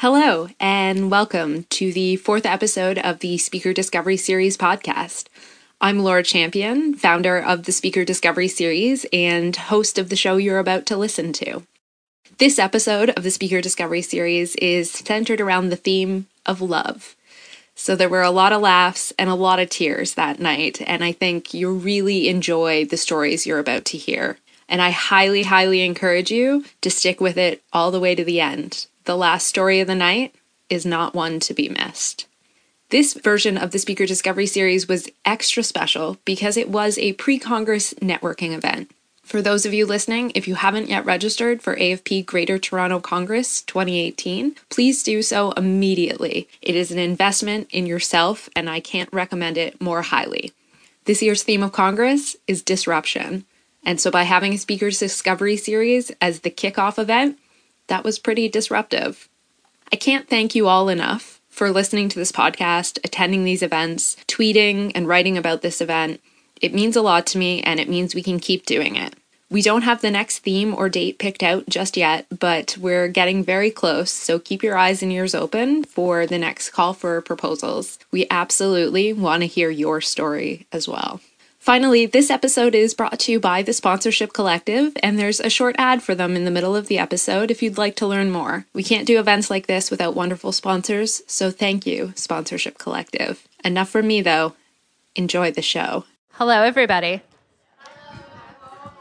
Hello, and welcome to the fourth episode of the Speaker Discovery Series podcast. I'm Laura Champion, founder of the Speaker Discovery Series and host of the show you're about to listen to. This episode of the Speaker Discovery Series is centered around the theme of love. So there were a lot of laughs and a lot of tears that night, and I think you'll really enjoy the stories you're about to hear. And I highly, highly encourage you to stick with it all the way to the end. The last story of the night is not one to be missed. This version of the Speaker Discovery Series was extra special because it was a pre Congress networking event. For those of you listening, if you haven't yet registered for AFP Greater Toronto Congress 2018, please do so immediately. It is an investment in yourself, and I can't recommend it more highly. This year's theme of Congress is disruption. And so, by having a Speakers Discovery Series as the kickoff event, that was pretty disruptive. I can't thank you all enough for listening to this podcast, attending these events, tweeting, and writing about this event. It means a lot to me, and it means we can keep doing it. We don't have the next theme or date picked out just yet, but we're getting very close, so keep your eyes and ears open for the next call for proposals. We absolutely want to hear your story as well. Finally, this episode is brought to you by the Sponsorship Collective, and there's a short ad for them in the middle of the episode if you'd like to learn more. We can't do events like this without wonderful sponsors, so thank you, Sponsorship Collective. Enough for me, though. Enjoy the show. Hello, everybody.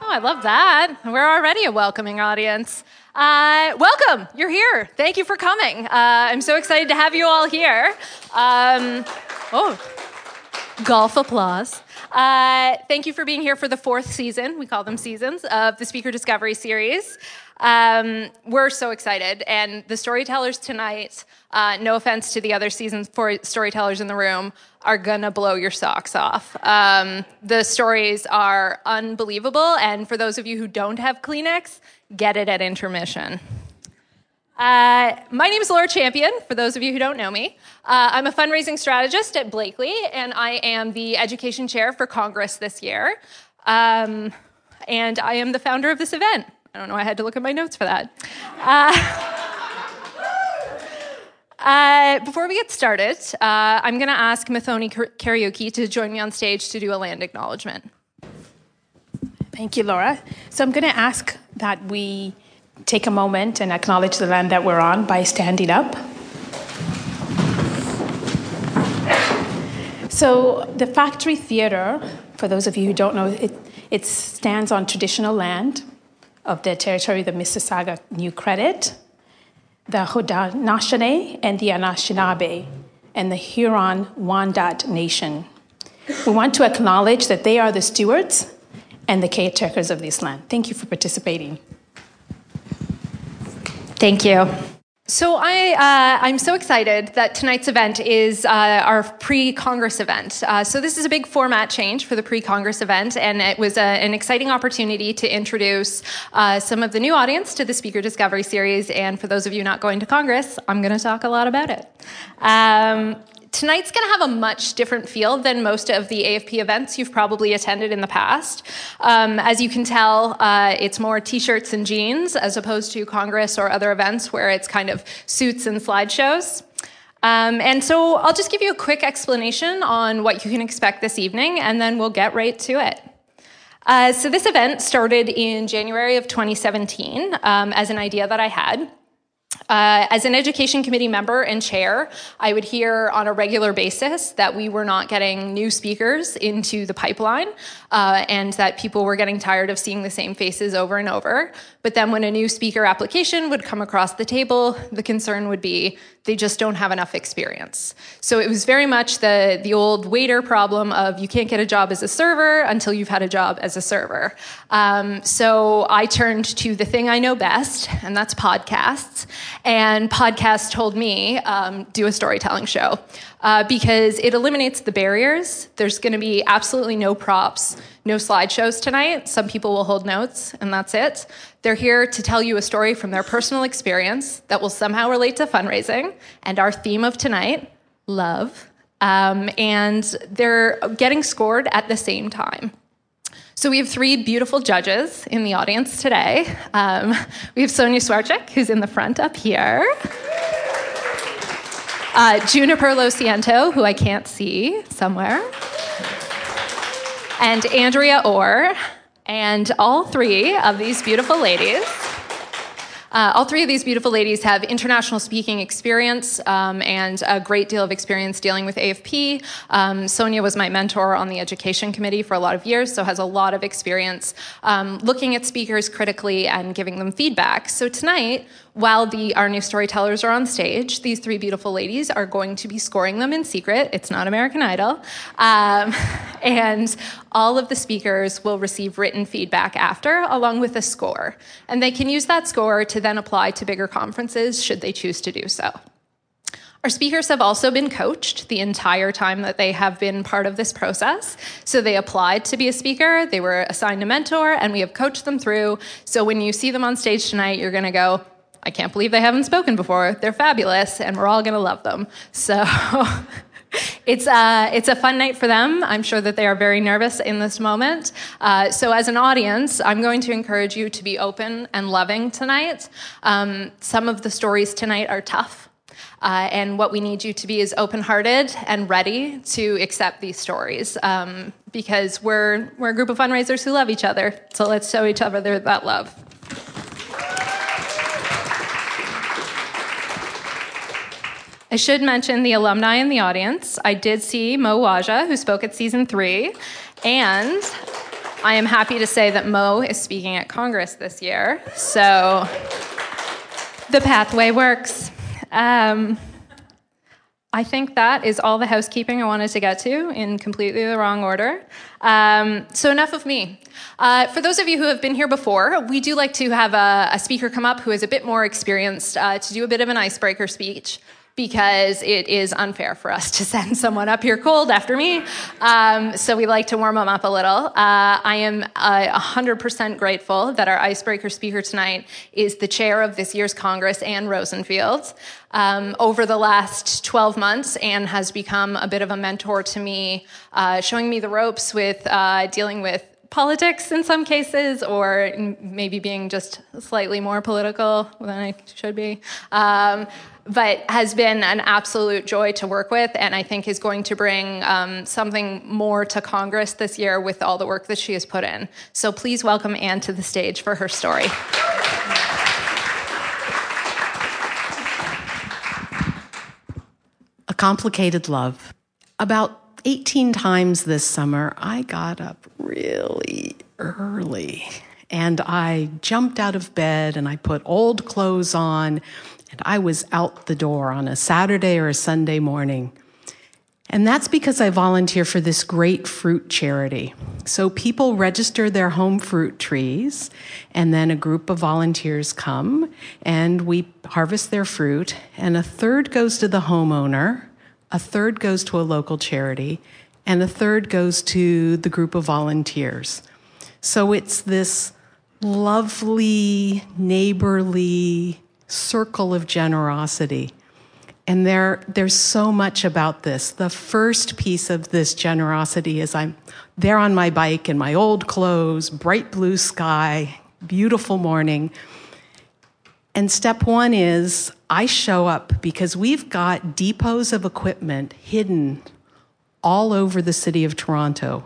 Oh, I love that. We're already a welcoming audience. Uh, welcome. You're here. Thank you for coming. Uh, I'm so excited to have you all here. Um, oh, golf applause. Uh, thank you for being here for the fourth season. We call them seasons of the Speaker Discovery Series. Um, we're so excited. And the storytellers tonight, uh, no offense to the other seasons for storytellers in the room, are gonna blow your socks off. Um, the stories are unbelievable. And for those of you who don't have Kleenex, get it at intermission. Uh, my name is Laura Champion, for those of you who don't know me. Uh, I'm a fundraising strategist at Blakely, and I am the education chair for Congress this year. Um, and I am the founder of this event. I don't know, I had to look at my notes for that. Uh, uh before we get started, uh, I'm going to ask Mathoni Karaoke to join me on stage to do a land acknowledgement. Thank you, Laura. So I'm going to ask that we take a moment and acknowledge the land that we're on by standing up. So, the Factory Theatre, for those of you who don't know, it, it stands on traditional land of the territory of the Mississauga New Credit, the Haudenosaunee, and the Anishinaabe, and the Huron Wendat Nation. We want to acknowledge that they are the stewards and the caretakers of this land. Thank you for participating. Thank you. So I, uh, I'm so excited that tonight's event is uh, our pre-Congress event. Uh, so this is a big format change for the pre-Congress event, and it was a, an exciting opportunity to introduce uh, some of the new audience to the Speaker Discovery Series. And for those of you not going to Congress, I'm going to talk a lot about it. Um, tonight's going to have a much different feel than most of the AFP events you've probably attended in the past. Um, as you can tell, uh, it's more t shirts and jeans as opposed to Congress or other events where it's kind of suits and slideshows. Um, and so I'll just give you a quick explanation on what you can expect this evening, and then we'll get right to it. Uh, so, this event started in January of 2017 um, as an idea that I had. Uh, as an education committee member and chair, I would hear on a regular basis that we were not getting new speakers into the pipeline uh, and that people were getting tired of seeing the same faces over and over. But then when a new speaker application would come across the table, the concern would be they just don't have enough experience. So it was very much the, the old waiter problem of you can't get a job as a server until you've had a job as a server. Um, so I turned to the thing I know best, and that's podcasts. And podcasts told me um, do a storytelling show uh, because it eliminates the barriers. There's going to be absolutely no props, no slideshows tonight. Some people will hold notes, and that's it. They're here to tell you a story from their personal experience that will somehow relate to fundraising and our theme of tonight, love. Um, and they're getting scored at the same time. So we have three beautiful judges in the audience today. Um, we have Sonia Swarchek, who's in the front up here. Uh, Juniper Lo Ciento, who I can't see somewhere, and Andrea Orr, and all three of these beautiful ladies uh, all three of these beautiful ladies have international speaking experience um, and a great deal of experience dealing with AFP. Um, Sonia was my mentor on the education committee for a lot of years, so has a lot of experience um, looking at speakers critically and giving them feedback. So tonight, while the our new storytellers are on stage, these three beautiful ladies are going to be scoring them in secret. It's not American Idol, um, and all of the speakers will receive written feedback after, along with a score, and they can use that score to then apply to bigger conferences should they choose to do so. Our speakers have also been coached the entire time that they have been part of this process. So they applied to be a speaker, they were assigned a mentor, and we have coached them through. So when you see them on stage tonight, you're going to go, I can't believe they haven't spoken before. They're fabulous, and we're all going to love them. So it's, uh, it's a fun night for them. I'm sure that they are very nervous in this moment. Uh, so, as an audience, I'm going to encourage you to be open and loving tonight. Um, some of the stories tonight are tough. Uh, and what we need you to be is open hearted and ready to accept these stories um, because we're, we're a group of fundraisers who love each other. So let's show each other that love. Should mention the alumni in the audience. I did see Mo Waja, who spoke at season three, and I am happy to say that Mo is speaking at Congress this year. So the pathway works. Um, I think that is all the housekeeping I wanted to get to in completely the wrong order. Um, so, enough of me. Uh, for those of you who have been here before, we do like to have a, a speaker come up who is a bit more experienced uh, to do a bit of an icebreaker speech because it is unfair for us to send someone up here cold after me. Um, so we like to warm them up a little. Uh, I am uh, 100% grateful that our icebreaker speaker tonight is the chair of this year's Congress, Anne Rosenfield. Um, over the last 12 months, Anne has become a bit of a mentor to me, uh, showing me the ropes with uh, dealing with politics in some cases, or maybe being just slightly more political than I should be. Um, but has been an absolute joy to work with, and I think is going to bring um, something more to Congress this year with all the work that she has put in. So please welcome Anne to the stage for her story. A complicated love. About 18 times this summer, I got up really early and I jumped out of bed and I put old clothes on I was out the door on a Saturday or a Sunday morning. And that's because I volunteer for this great fruit charity. So people register their home fruit trees, and then a group of volunteers come and we harvest their fruit, and a third goes to the homeowner, a third goes to a local charity, and a third goes to the group of volunteers. So it's this lovely, neighborly, circle of generosity. And there, there's so much about this. The first piece of this generosity is I'm there on my bike in my old clothes, bright blue sky, beautiful morning. And step one is I show up because we've got depots of equipment hidden all over the city of Toronto.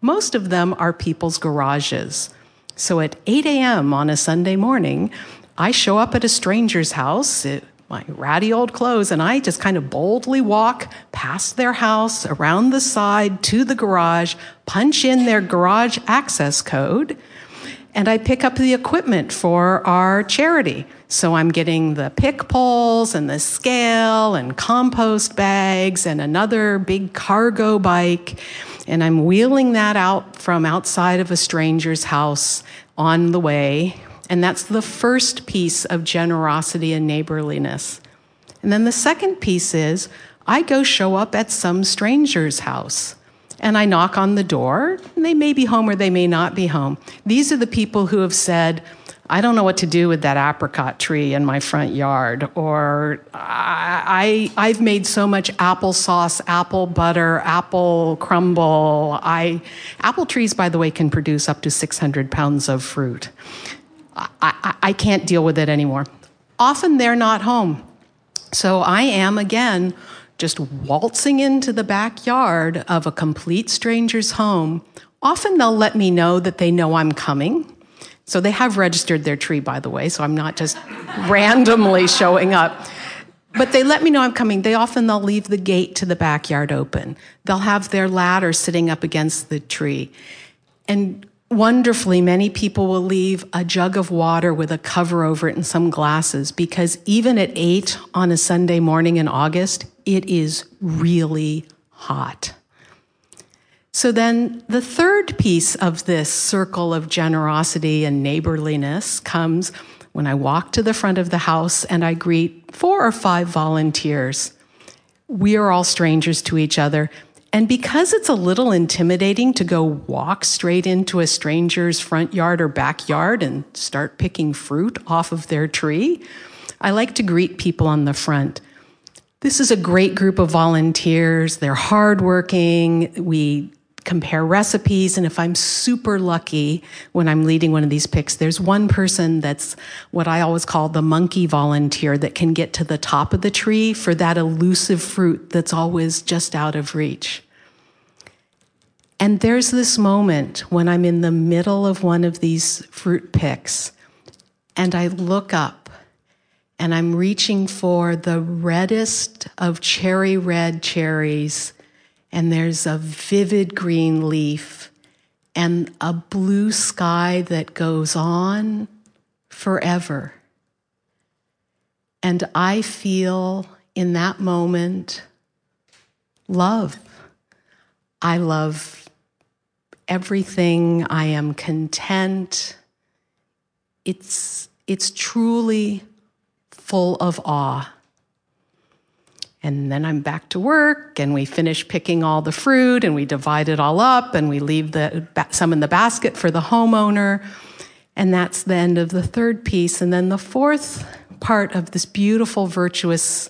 Most of them are people's garages. So at 8 a.m. on a Sunday morning, I show up at a stranger's house, it, my ratty old clothes, and I just kind of boldly walk past their house, around the side to the garage, punch in their garage access code, and I pick up the equipment for our charity. So I'm getting the pick poles and the scale and compost bags and another big cargo bike. And I'm wheeling that out from outside of a stranger's house on the way and that's the first piece of generosity and neighborliness. And then the second piece is I go show up at some stranger's house and I knock on the door. they may be home or they may not be home. These are the people who have said, I don't know what to do with that apricot tree in my front yard, or I, I, have made so much applesauce, apple butter, apple crumble. I, apple trees, by the way, can produce up to 600 pounds of fruit. I, I, I can't deal with it anymore. Often they're not home. So I am again just waltzing into the backyard of a complete stranger's home. Often they'll let me know that they know I'm coming. So they have registered their tree, by the way, so I'm not just randomly showing up. But they let me know I'm coming. They often they'll leave the gate to the backyard open. They'll have their ladder sitting up against the tree. And wonderfully, many people will leave a jug of water with a cover over it and some glasses because even at eight on a Sunday morning in August, it is really hot. So then the third piece of this circle of generosity and neighborliness comes when I walk to the front of the house and I greet four or five volunteers. We are all strangers to each other. And because it's a little intimidating to go walk straight into a stranger's front yard or backyard and start picking fruit off of their tree, I like to greet people on the front. This is a great group of volunteers. They're hardworking. We compare recipes. And if I'm super lucky when I'm leading one of these picks, there's one person that's what I always call the monkey volunteer that can get to the top of the tree for that elusive fruit that's always just out of reach. And there's this moment when I'm in the middle of one of these fruit picks and I look up and I'm reaching for the reddest of cherry red cherries and there's a vivid green leaf and a blue sky that goes on forever. And I feel in that moment love. I love everything. I am content. It's, it's truly full of awe. And then I'm back to work, and we finish picking all the fruit, and we divide it all up, and we leave the, some in the basket for the homeowner. And that's the end of the third piece. And then the fourth part of this beautiful, virtuous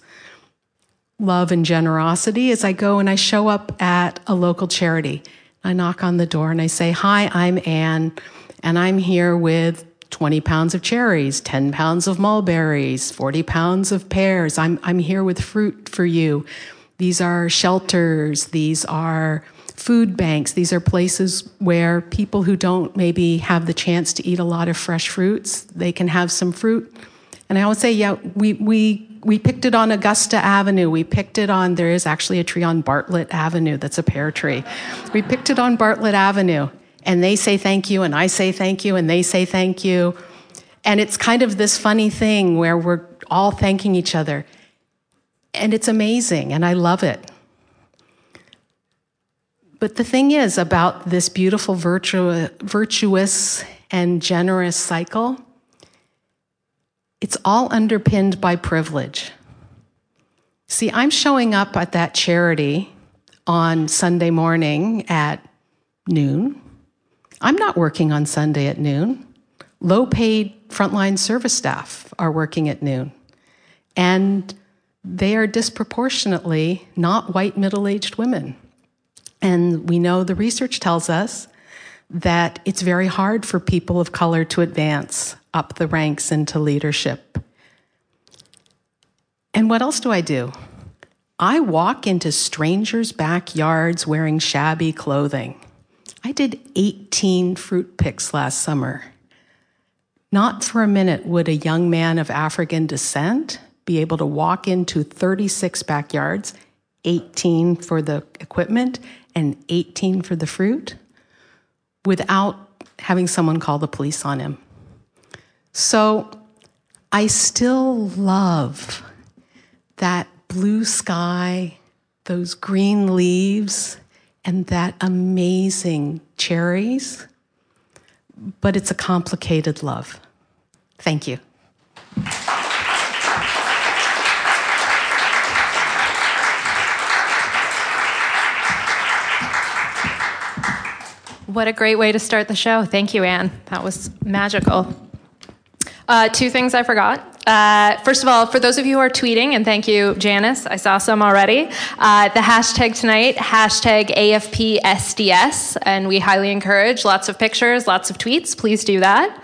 love and generosity is I go and I show up at a local charity. I knock on the door and I say, Hi, I'm Anne, and I'm here with 20 pounds of cherries, 10 pounds of mulberries, 40 pounds of pears. I'm, I'm here with fruit for you. These are shelters, these are food banks, these are places where people who don't maybe have the chance to eat a lot of fresh fruits, they can have some fruit. And I always say, yeah, we, we, we picked it on Augusta Avenue. We picked it on, there is actually a tree on Bartlett Avenue that's a pear tree. We picked it on Bartlett Avenue and they say thank you, and I say thank you, and they say thank you. And it's kind of this funny thing where we're all thanking each other. And it's amazing, and I love it. But the thing is about this beautiful, virtu- virtuous, and generous cycle, it's all underpinned by privilege. See, I'm showing up at that charity on Sunday morning at noon I'm not working on Sunday at noon. Low paid frontline service staff are working at noon. And they are disproportionately not white middle aged women. And we know the research tells us that it's very hard for people of color to advance up the ranks into leadership. And what else do I do? I walk into strangers' backyards wearing shabby clothing. I did 18 fruit picks last summer. Not for a minute would a young man of African descent be able to walk into 36 backyards, 18 for the equipment and 18 for the fruit, without having someone call the police on him. So I still love that blue sky, those green leaves, and that amazing cherries, but it's a complicated love. Thank you. What a great way to start the show. Thank you, Anne. That was magical. Uh, two things I forgot. Uh, first of all, for those of you who are tweeting, and thank you, Janice, I saw some already, uh, the hashtag tonight, hashtag AFPSDS, and we highly encourage lots of pictures, lots of tweets. Please do that.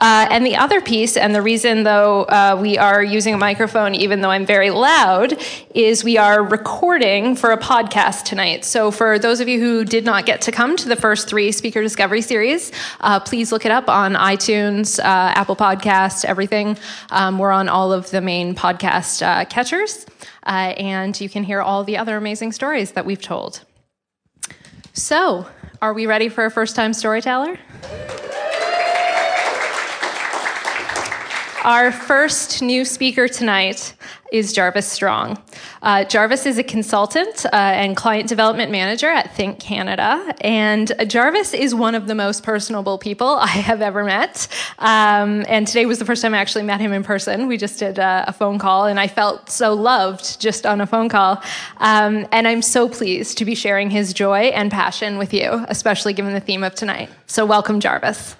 Uh, and the other piece, and the reason, though, uh, we are using a microphone, even though I'm very loud, is we are recording for a podcast tonight. So for those of you who did not get to come to the first three Speaker Discovery series, uh, please look it up on iTunes, uh, Apple Podcast, everything. Um, we're on all of the main podcast uh, catchers, uh, and you can hear all the other amazing stories that we've told. So, are we ready for a first time storyteller? Our first new speaker tonight is Jarvis Strong. Uh, Jarvis is a consultant uh, and client development manager at Think Canada, and Jarvis is one of the most personable people I have ever met. Um, and today was the first time I actually met him in person. We just did a, a phone call, and I felt so loved just on a phone call. Um, and I'm so pleased to be sharing his joy and passion with you, especially given the theme of tonight. So, welcome, Jarvis.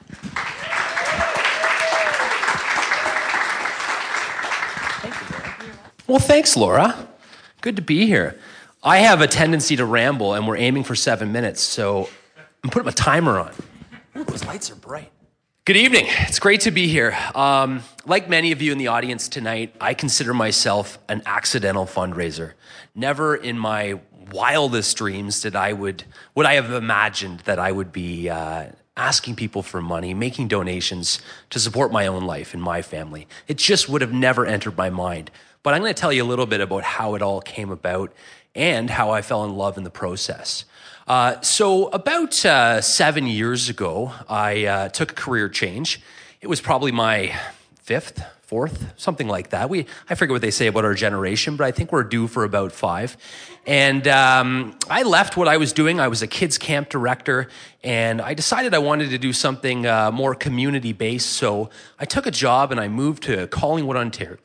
Well, thanks, Laura. Good to be here. I have a tendency to ramble, and we're aiming for seven minutes, so I'm putting a timer on. Ooh, those lights are bright. Good evening. It's great to be here. Um, like many of you in the audience tonight, I consider myself an accidental fundraiser. Never in my wildest dreams did I would would I have imagined that I would be uh, asking people for money, making donations to support my own life and my family. It just would have never entered my mind. But I'm going to tell you a little bit about how it all came about and how I fell in love in the process. Uh, so, about uh, seven years ago, I uh, took a career change. It was probably my fifth, fourth, something like that. We, I forget what they say about our generation, but I think we're due for about five. And um, I left what I was doing. I was a kids camp director, and I decided I wanted to do something uh, more community based. So I took a job and I moved to Collingwood, Ontario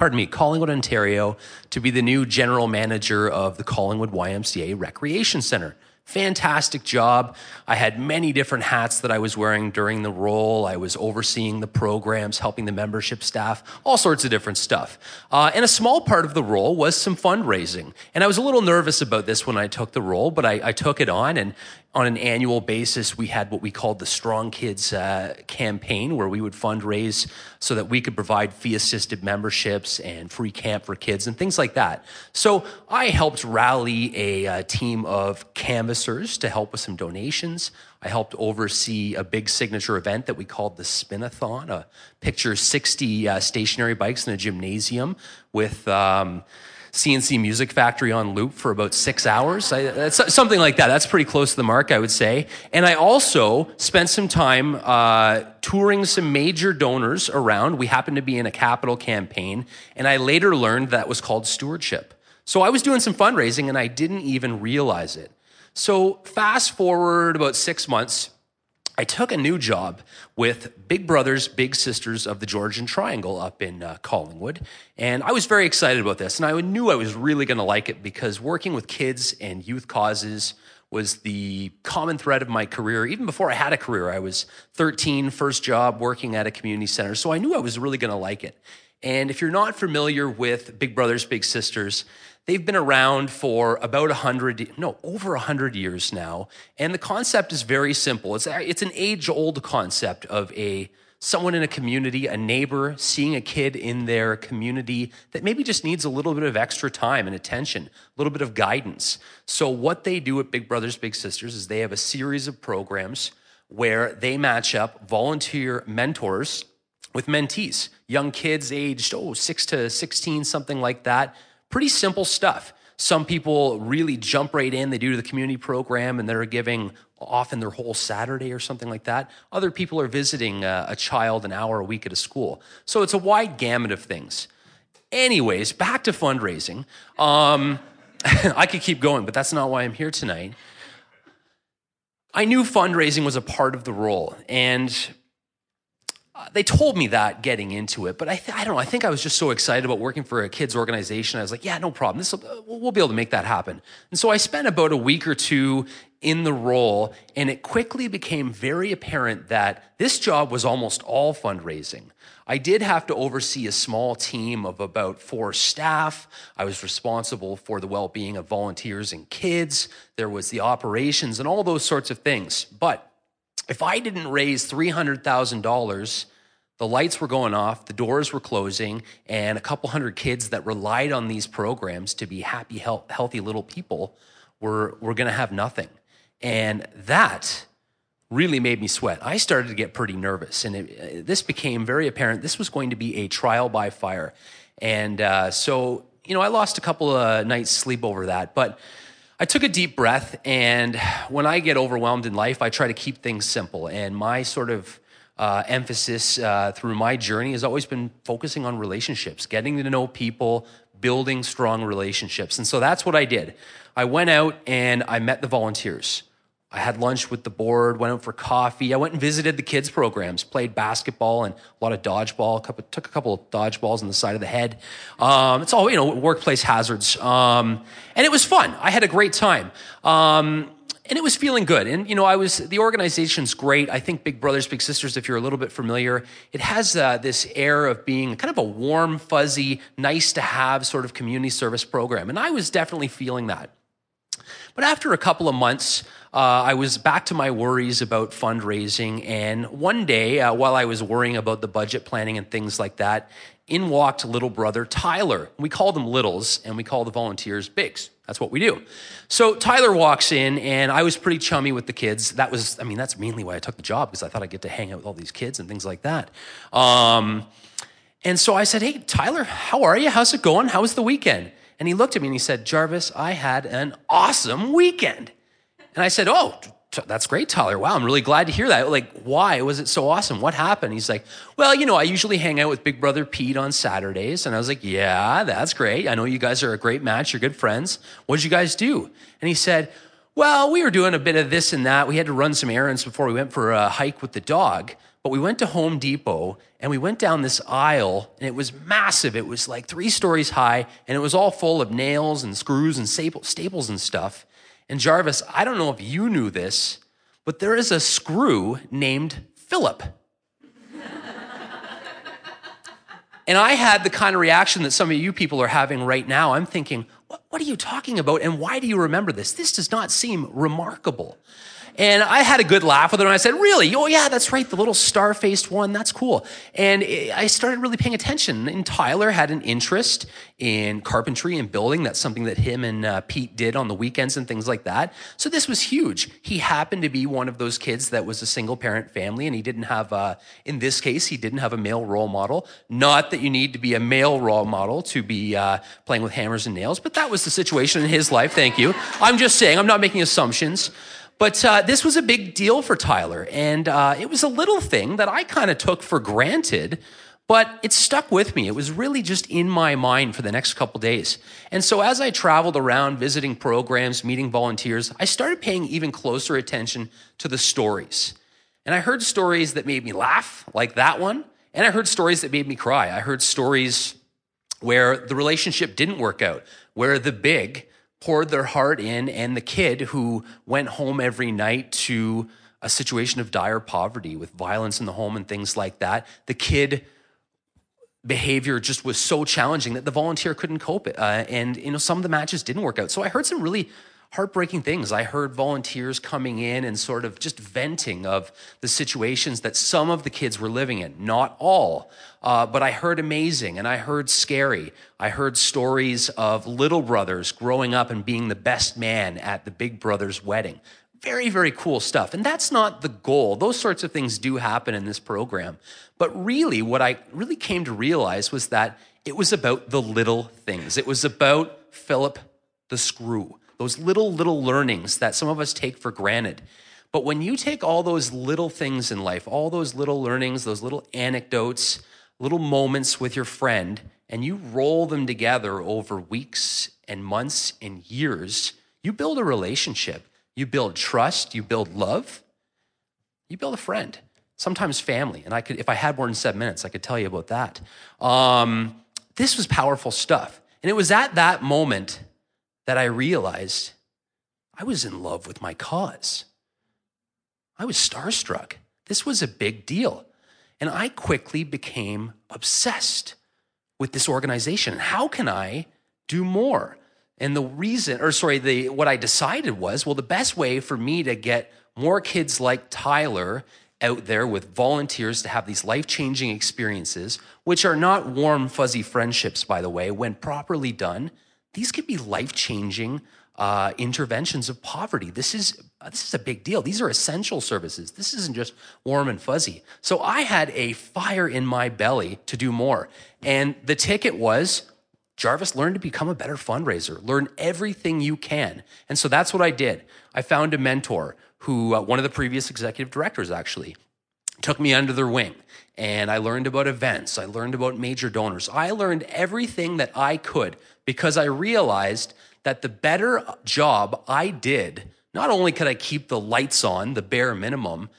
pardon me, Collingwood, Ontario, to be the new general manager of the Collingwood YMCA Recreation Center. Fantastic job. I had many different hats that I was wearing during the role. I was overseeing the programs, helping the membership staff, all sorts of different stuff. Uh, and a small part of the role was some fundraising. And I was a little nervous about this when I took the role, but I, I took it on. And on an annual basis, we had what we called the Strong Kids uh, campaign, where we would fundraise so that we could provide fee assisted memberships and free camp for kids and things like that. So I helped rally a, uh, team of canvassers to help with some donations. I helped oversee a big signature event that we called the Spinathon, a picture 60 uh, stationary bikes in a gymnasium with. Um, C+C Music Factory on loop for about six hours. I, something like that. That's pretty close to the mark, I would say. And I also spent some time uh, touring some major donors around. We happened to be in a capital campaign, and I later learned that was called stewardship. So I was doing some fundraising, and I didn't even realize it. So fast forward about six months I took a new job with Big Brothers Big Sisters of the Georgian Triangle up in uh, Collingwood. And I was very excited about this. And I knew I was really going to like it because working with kids and youth causes was the common thread of my career. Even before I had a career, I was 13, first job working at a community center. So I knew I was really going to like it. And if you're not familiar with Big Brothers Big Sisters, They've been around for about 100, no, over 100 years now. And the concept is very simple. It's, it's an age old concept of a someone in a community, a neighbor, seeing a kid in their community that maybe just needs a little bit of extra time and attention, a little bit of guidance. So, what they do at Big Brothers Big Sisters is they have a series of programs where they match up volunteer mentors with mentees, young kids aged, oh, six to 16, something like that Pretty simple stuff. Some people really jump right in. They do the community program and they're giving often their whole Saturday or something like that. Other people are visiting a, a child an hour a week at a school. So it's a wide gamut of things. Anyways, back to fundraising. Um, I could keep going, but that's not why I'm here tonight. I knew fundraising was a part of the role, and they told me that getting into it, but I, th- I don't know. I think I was just so excited about working for a kids organization. I was like, yeah, no problem. This we'll be able to make that happen. And so I spent about a week or two in the role, and it quickly became very apparent that this job was almost all fundraising. I did have to oversee a small team of about four staff. I was responsible for the well being of volunteers and kids. There was the operations and all those sorts of things. But if I didn't raise $300,000, the lights were going off, the doors were closing, and a couple hundred kids that relied on these programs to be happy, healthy little people were, were going to have nothing. And that really made me sweat. I started to get pretty nervous, and it, this became very apparent. This was going to be a trial by fire. And uh, so, you know, I lost a couple of nights' sleep over that. But I took a deep breath, and when I get overwhelmed in life, I try to keep things simple. And my sort of uh, emphasis uh, through my journey has always been focusing on relationships, getting to know people, building strong relationships. And so that's what I did. I went out and I met the volunteers. I had lunch with the board, went out for coffee. I went and visited the kids' programs, played basketball and a lot of dodgeball, took a couple of dodgeballs on the side of the head. Um, it's all, you know, workplace hazards. Um, and it was fun. I had a great time. Um, and it was feeling good. And, you know, I was, the organization's great. I think Big Brothers, Big Sisters, if you're a little bit familiar, it has uh, this air of being kind of a warm, fuzzy, nice to have sort of community service program. And I was definitely feeling that. But after a couple of months, uh, I was back to my worries about fundraising. And one day, uh, while I was worrying about the budget planning and things like that, in walked little brother Tyler. We call them littles, and we call the volunteers bigs. That's what we do. So Tyler walks in, and I was pretty chummy with the kids. That was, I mean, that's mainly why I took the job because I thought I'd get to hang out with all these kids and things like that. Um, and so I said, Hey, Tyler, how are you? How's it going? How was the weekend? And he looked at me and he said, Jarvis, I had an awesome weekend. And I said, Oh, that's great, Tyler. Wow, I'm really glad to hear that. Like, why was it so awesome? What happened? He's like, Well, you know, I usually hang out with Big Brother Pete on Saturdays. And I was like, Yeah, that's great. I know you guys are a great match. You're good friends. What did you guys do? And he said, Well, we were doing a bit of this and that. We had to run some errands before we went for a hike with the dog. But we went to Home Depot and we went down this aisle and it was massive. It was like three stories high and it was all full of nails and screws and staples and stuff. And Jarvis, I don't know if you knew this, but there is a screw named Philip. and I had the kind of reaction that some of you people are having right now. I'm thinking, what, are you talking about? And why do you remember this? This does not seem remarkable. And I had a good laugh with her and I said, Really? Oh, yeah, that's right. The little star faced one. That's cool. And I started really paying attention. And Tyler had an interest in carpentry and building. That's something that him and uh, Pete did on the weekends and things like that. So this was huge. He happened to be one of those kids that was a single parent family and he didn't have, a, in this case, he didn't have a male role model. Not that you need to be a male role model to be uh, playing with hammers and nails, but that was the situation in his life. Thank you. I'm just saying, I'm not making assumptions. But uh, this was a big deal for Tyler. And uh, it was a little thing that I kind of took for granted, but it stuck with me. It was really just in my mind for the next couple days. And so as I traveled around visiting programs, meeting volunteers, I started paying even closer attention to the stories. And I heard stories that made me laugh, like that one. And I heard stories that made me cry. I heard stories where the relationship didn't work out, where the big poured their heart in, and the kid who went home every night to a situation of dire poverty with violence in the home and things like that. The kid behavior just was so challenging that the volunteer couldn't cope. Uh, and you know, some of the matches didn't work out. So I heard some really heartbreaking things. I heard volunteers coming in and sort of just venting of the situations that some of the kids were living in, not all. Uh, but I heard amazing and I heard scary. I heard stories of little brothers growing up and being the best man at the big brother's wedding. Very, very cool stuff. And that's not the goal. Those sorts of things do happen in this program. But really, what I really came to realize was that it was about the little things. It was about Philip the screw those little, little learnings that some of us take for granted. But when you take all those little things in life, all those little learnings, those little anecdotes, little moments with your friend, and you roll them together over weeks and months and years, you build a relationship. You build trust, you build love, you build a friend. sometimes family. And I could, if I had more than seven minutes, I could tell you about that. Um, this was powerful stuff. And it was at that moment that I realized I was in love with my cause. I was starstruck. This was a big deal. And I quickly became obsessed with this organization. How can I do more? And the reason, or sorry, the what I decided was, well, the best way for me to get more kids like Tyler out there with volunteers to have these life changing experiences, which are not warm, fuzzy friendships, by the way, when properly done, these could be life changing uh, interventions of poverty. This is this is a big deal. These are essential services. This isn't just warm and fuzzy. So I had a fire in my belly to do more, and the ticket was Jarvis, learn to become a better fundraiser. Learn everything you can. And so that's what I did. I found a mentor who, uh, one of the previous executive directors actually, took me under their wing. And I learned about events. I learned about major donors. I learned everything that I could because I realized that the better job I did, not only could I keep the lights on, the bare minimum,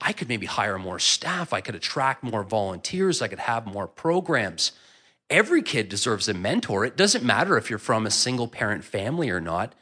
I could maybe hire more staff. I could attract more volunteers. I could have more programs. Every kid deserves a mentor. It doesn't matter if you're from a single parent family or not.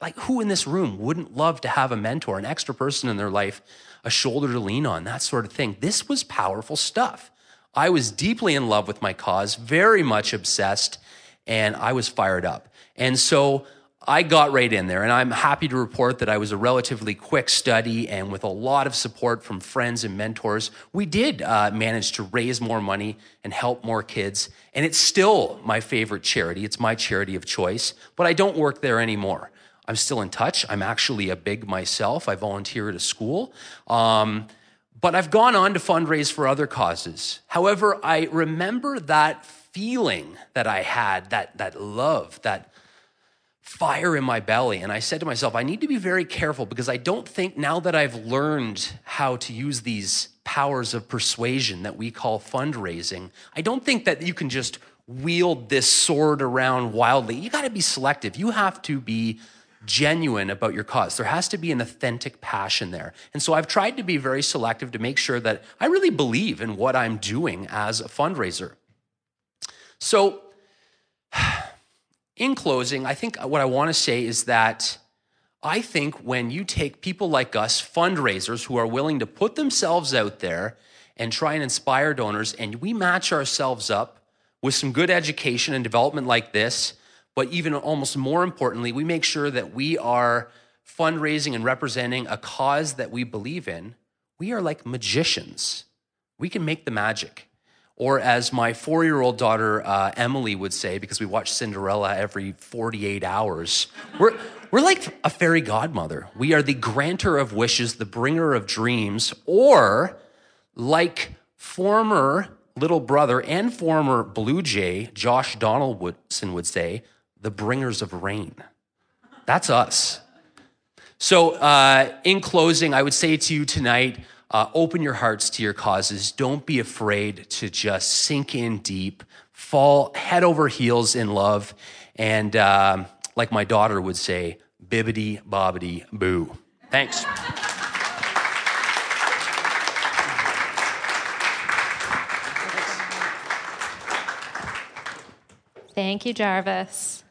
Like, who in this room wouldn't love to have a mentor, an extra person in their life, a shoulder to lean on, that sort of thing? This was powerful stuff. I was deeply in love with my cause, very much obsessed, and I was fired up. And so I got right in there, and I'm happy to report that I was a relatively quick study, and with a lot of support from friends and mentors, we did uh, manage to raise more money and help more kids. And it's still my favorite charity. It's my charity of choice, but I don't work there anymore. I'm still in touch. I'm actually a big myself. I volunteer at a school. Um, but I've gone on to fundraise for other causes. However, I remember that feeling that I had, that, that love, that fire in my belly. And I said to myself, I need to be very careful because I don't think now that I've learned how to use these powers of persuasion that we call fundraising, I don't think that you can just wield this sword around wildly. You got to be selective. You have to be genuine about your cause. There has to be an authentic passion there. And so I've tried to be very selective to make sure that I really believe in what I'm doing as a fundraiser. So, in closing, I think what I want to say is that I think when you take people like us, fundraisers who are willing to put themselves out there and try and inspire donors, and we match ourselves up with some good education and development like this, but even almost more importantly, we make sure that we are fundraising and representing a cause that we believe in. We are like magicians. We can make the magic. Or, as my four year old daughter uh, Emily would say, because we watch Cinderella every 48 hours, we're, we're like a fairy godmother. We are the granter of wishes, the bringer of dreams, or like former little brother and former Blue Jay, Josh Donaldson, would say, the bringers of rain. That's us. So, uh, in closing, I would say to you tonight uh, open your hearts to your causes. Don't be afraid to just sink in deep, fall head over heels in love, and uh, like my daughter would say, bibbity bobbity boo. Thanks. Thank you, Jarvis.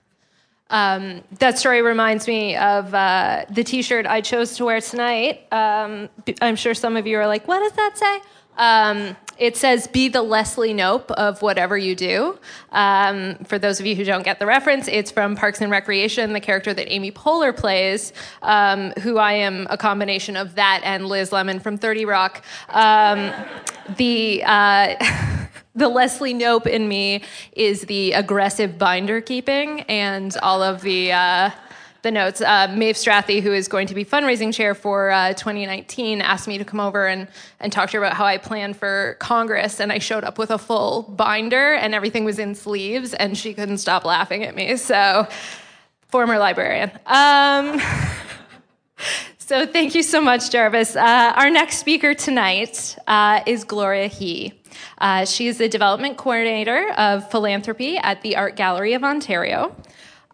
Um, that story reminds me of uh, the T-shirt I chose to wear tonight. Um, I'm sure some of you are like, "What does that say?" Um, it says, "Be the Leslie Knope of whatever you do." Um, for those of you who don't get the reference, it's from Parks and Recreation, the character that Amy Poehler plays, um, who I am a combination of that and Liz Lemon from Thirty Rock. Um, the uh, the Leslie Knope in me is the aggressive binder keeping and all of the uh, the notes. Uh, Maeve Strathy, who is going to be fundraising chair for uh, 2019, asked me to come over and, and talk to her about how I plan for Congress. And I showed up with a full binder and everything was in sleeves, and she couldn't stop laughing at me. So, former librarian. Um, so, thank you so much, Jarvis. Uh, our next speaker tonight uh, is Gloria He. Uh, she is the development coordinator of philanthropy at the Art Gallery of Ontario.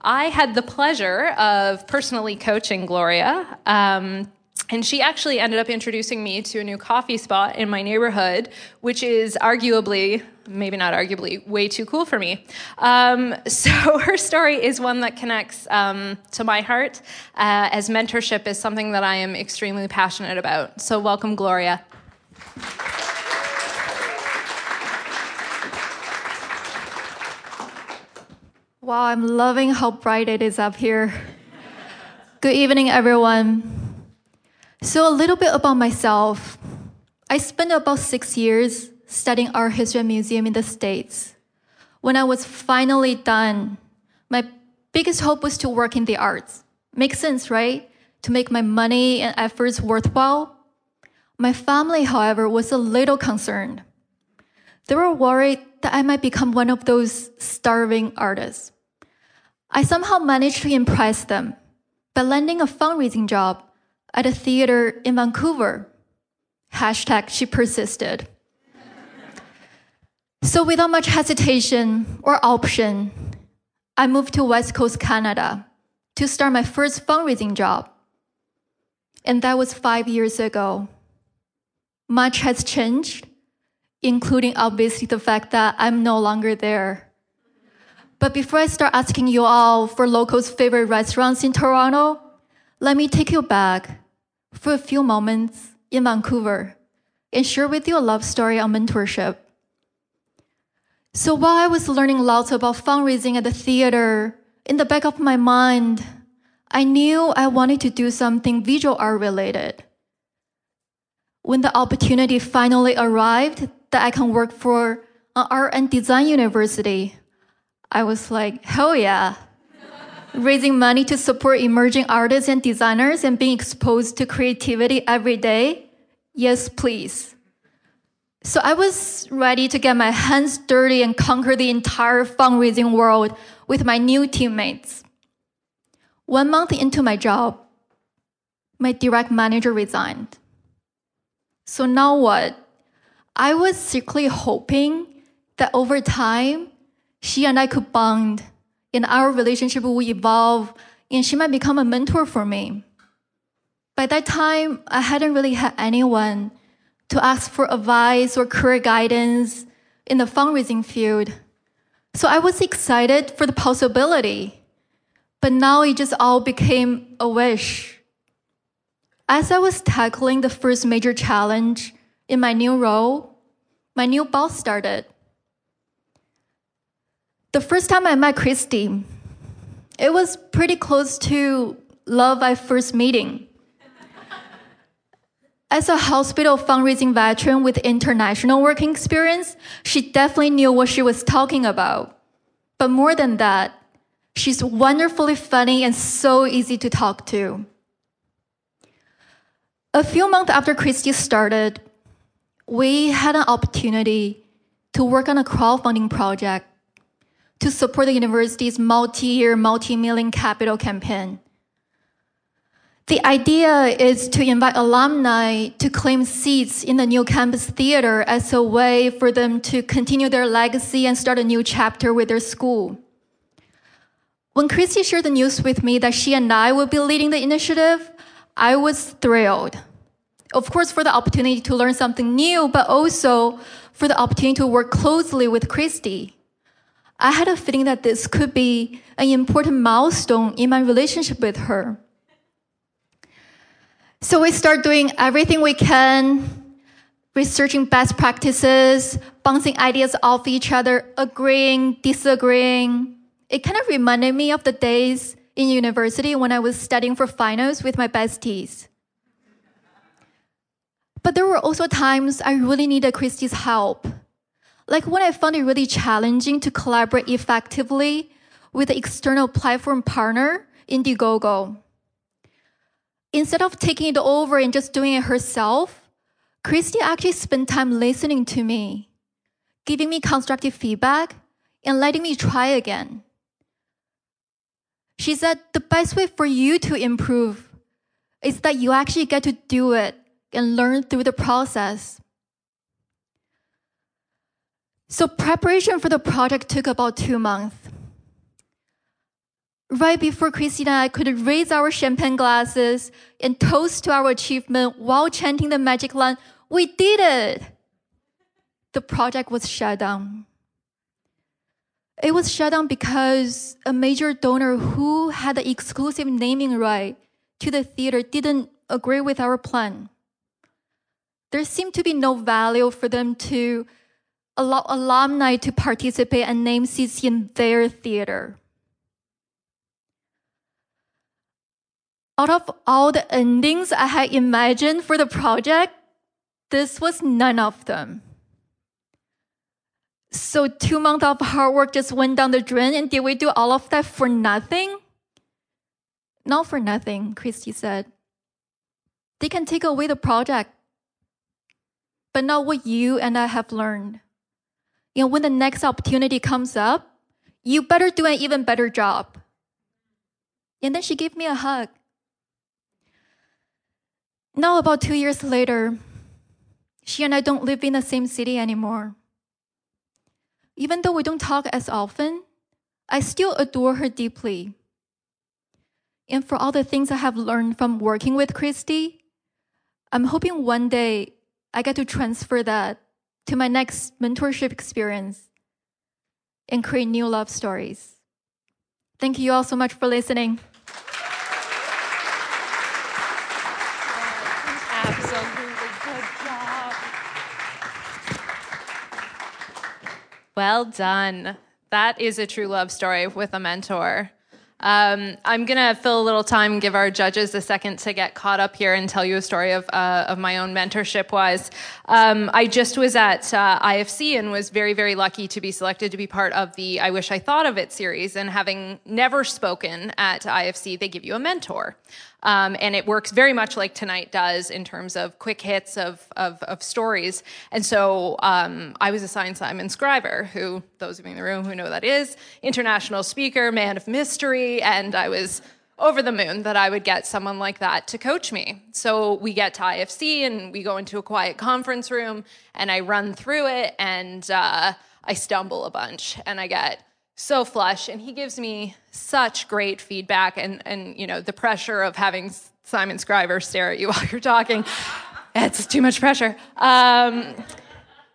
I had the pleasure of personally coaching Gloria um, And she actually ended up introducing me to a new coffee spot in my neighborhood, which is arguably, maybe not arguably, way too cool for me. Um, so her story is one that connects um, to my heart, uh, as mentorship is something that I am extremely passionate about. So, welcome, Gloria. Wow, I'm loving how bright it is up here. Good evening, everyone. So, a little bit about myself. I spent about six years studying art history and museum in the States. When I was finally done, my biggest hope was to work in the arts. Makes sense, right? To make my money and efforts worthwhile. My family, however, was a little concerned. They were worried that I might become one of those starving artists. I somehow managed to impress them by landing a fundraising job at a theater in Vancouver. Hashtag she persisted. so without much hesitation or option, I moved to West Coast Canada to start my first fundraising job. And that was five years ago. Much has changed, including obviously the fact that I'm no longer there. But before I start asking you all for locals' favorite restaurants in Toronto, let me take you back for a few moments in Vancouver and share with you a love story on mentorship. So while I was learning lots about fundraising at the theater, in the back of my mind, I knew I wanted to do something visual art related. When the opportunity finally arrived that I can work for an art and design university, I was like, hell yeah raising money to support emerging artists and designers and being exposed to creativity every day? Yes, please. So I was ready to get my hands dirty and conquer the entire fundraising world with my new teammates. One month into my job, my direct manager resigned. So now what? I was secretly hoping that over time, she and I could bond and our relationship will evolve and she might become a mentor for me. By that time, I hadn't really had anyone to ask for advice or career guidance in the fundraising field. So I was excited for the possibility, but now it just all became a wish. As I was tackling the first major challenge in my new role, my new boss started. The first time I met Christy, it was pretty close to love at first meeting. As a hospital fundraising veteran with international working experience, she definitely knew what she was talking about. But more than that, she's wonderfully funny and so easy to talk to. A few months after Christy started, we had an opportunity to work on a crowdfunding project to support the university's multi-year, multi-million capital campaign. The idea is to invite alumni to claim seats in the new campus theater as a way for them to continue their legacy and start a new chapter with their school. When Christy shared the news with me that she and I would be leading the initiative, I was thrilled. Of course, for the opportunity to learn something new, but also for the opportunity to work closely with Christy. I had a feeling that this could be an important milestone in my relationship with her. So we start doing everything we can, researching best practices, bouncing ideas off each other, agreeing, disagreeing. It kind of reminded me of the days in university when I was studying for finals with my besties. But there were also times I really needed Christy's help. Like when I found it really challenging to collaborate effectively with an external platform partner, Indiegogo. Instead of taking it over and just doing it herself, Christy actually spent time listening to me, giving me constructive feedback, and letting me try again. She said the best way for you to improve is that you actually get to do it and learn through the process. So preparation for the project took about two months. right before Christina and I could raise our champagne glasses and toast to our achievement while chanting the magic line, we did it. The project was shut down. It was shut down because a major donor who had the exclusive naming right to the theater didn't agree with our plan. There seemed to be no value for them to allow alumni to participate and name seats in their theater. Out of all the endings I had imagined for the project, this was none of them. So two months of hard work just went down the drain, and did we do all of that for nothing? Not for nothing, Christy said. They can take away the project, but not what you and I have learned. You know, when the next opportunity comes up, you better do an even better job. And then she gave me a hug. Now, about two years later, she and I don't live in the same city anymore. Even though we don't talk as often, I still adore her deeply. And for all the things I have learned from working with Christy, I'm hoping one day I get to transfer that to my next mentorship experience and create new love stories. Thank you all so much for listening. Well done. That is a true love story with a mentor. Um, I'm going to fill a little time give our judges a second to get caught up here and tell you a story of, uh, of my own mentorship wise. Um, I just was at uh, IFC and was very, very lucky to be selected to be part of the I Wish I Thought of It series. And having never spoken at IFC, they give you a mentor. Um, and it works very much like tonight does in terms of quick hits of, of, of stories. And so um, I was assigned Simon Scriver, who, those of you in the room who know that is, international speaker, man of mystery, and I was over the moon that I would get someone like that to coach me. So we get to IFC and we go into a quiet conference room and I run through it and uh, I stumble a bunch and I get so flush and he gives me such great feedback and and you know the pressure of having simon scriver stare at you while you're talking. It's too much pressure. Um,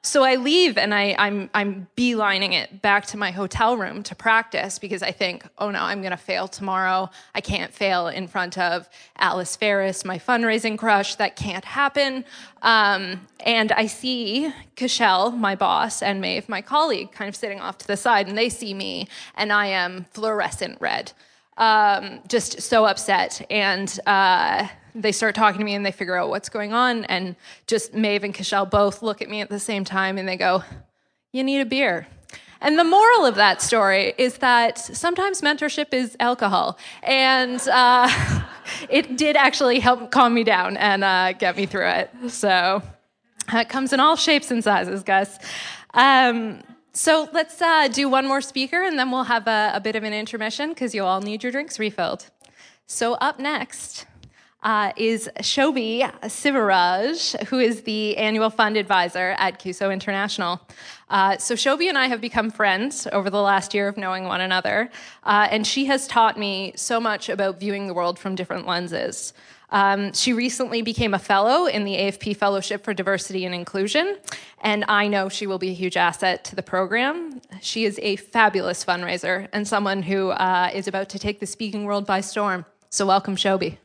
so I leave and I, I'm I'm beelining it back to my hotel room to practice because I think, oh no, I'm gonna fail tomorrow. I can't fail in front of Alice Ferris, my fundraising crush. That can't happen. Um, and I see Cashel, my boss, and Maeve, my colleague, kind of sitting off to the side, and they see me, and I am fluorescent red. Um, just so upset. And uh, they start talking to me and they figure out what's going on. And just Maeve and Cashel both look at me at the same time and they go, You need a beer. And the moral of that story is that sometimes mentorship is alcohol. And uh, it did actually help calm me down and uh, get me through it. So it comes in all shapes and sizes, guys. Um, so let's uh, do one more speaker and then we'll have a, a bit of an intermission because you all need your drinks refilled. So, up next, uh, is Shobi Sivaraj, who is the annual fund advisor at CUSO International. Uh, so Shobi and I have become friends over the last year of knowing one another, uh, and she has taught me so much about viewing the world from different lenses. Um, she recently became a fellow in the AFP Fellowship for Diversity and Inclusion, and I know she will be a huge asset to the program. She is a fabulous fundraiser and someone who uh, is about to take the speaking world by storm. So, welcome, Shobi.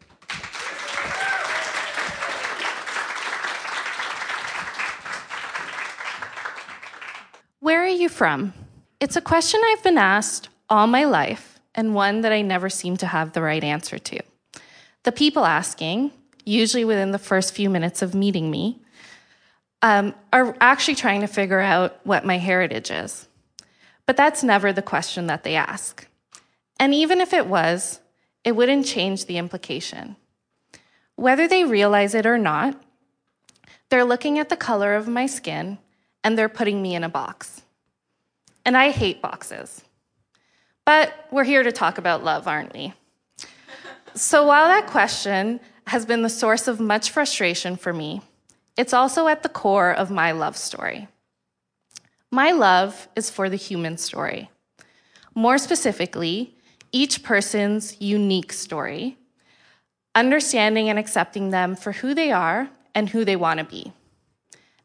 Where are you from? It's a question I've been asked all my life, and one that I never seem to have the right answer to. The people asking, usually within the first few minutes of meeting me, um, are actually trying to figure out what my heritage is. But that's never the question that they ask. And even if it was, it wouldn't change the implication. Whether they realize it or not, they're looking at the color of my skin and they're putting me in a box. And I hate boxes. But we're here to talk about love, aren't we? So while that question has been the source of much frustration for me, it's also at the core of my love story. My love is for the human story. More specifically, each person's unique story, understanding and accepting them for who they are and who they want to be.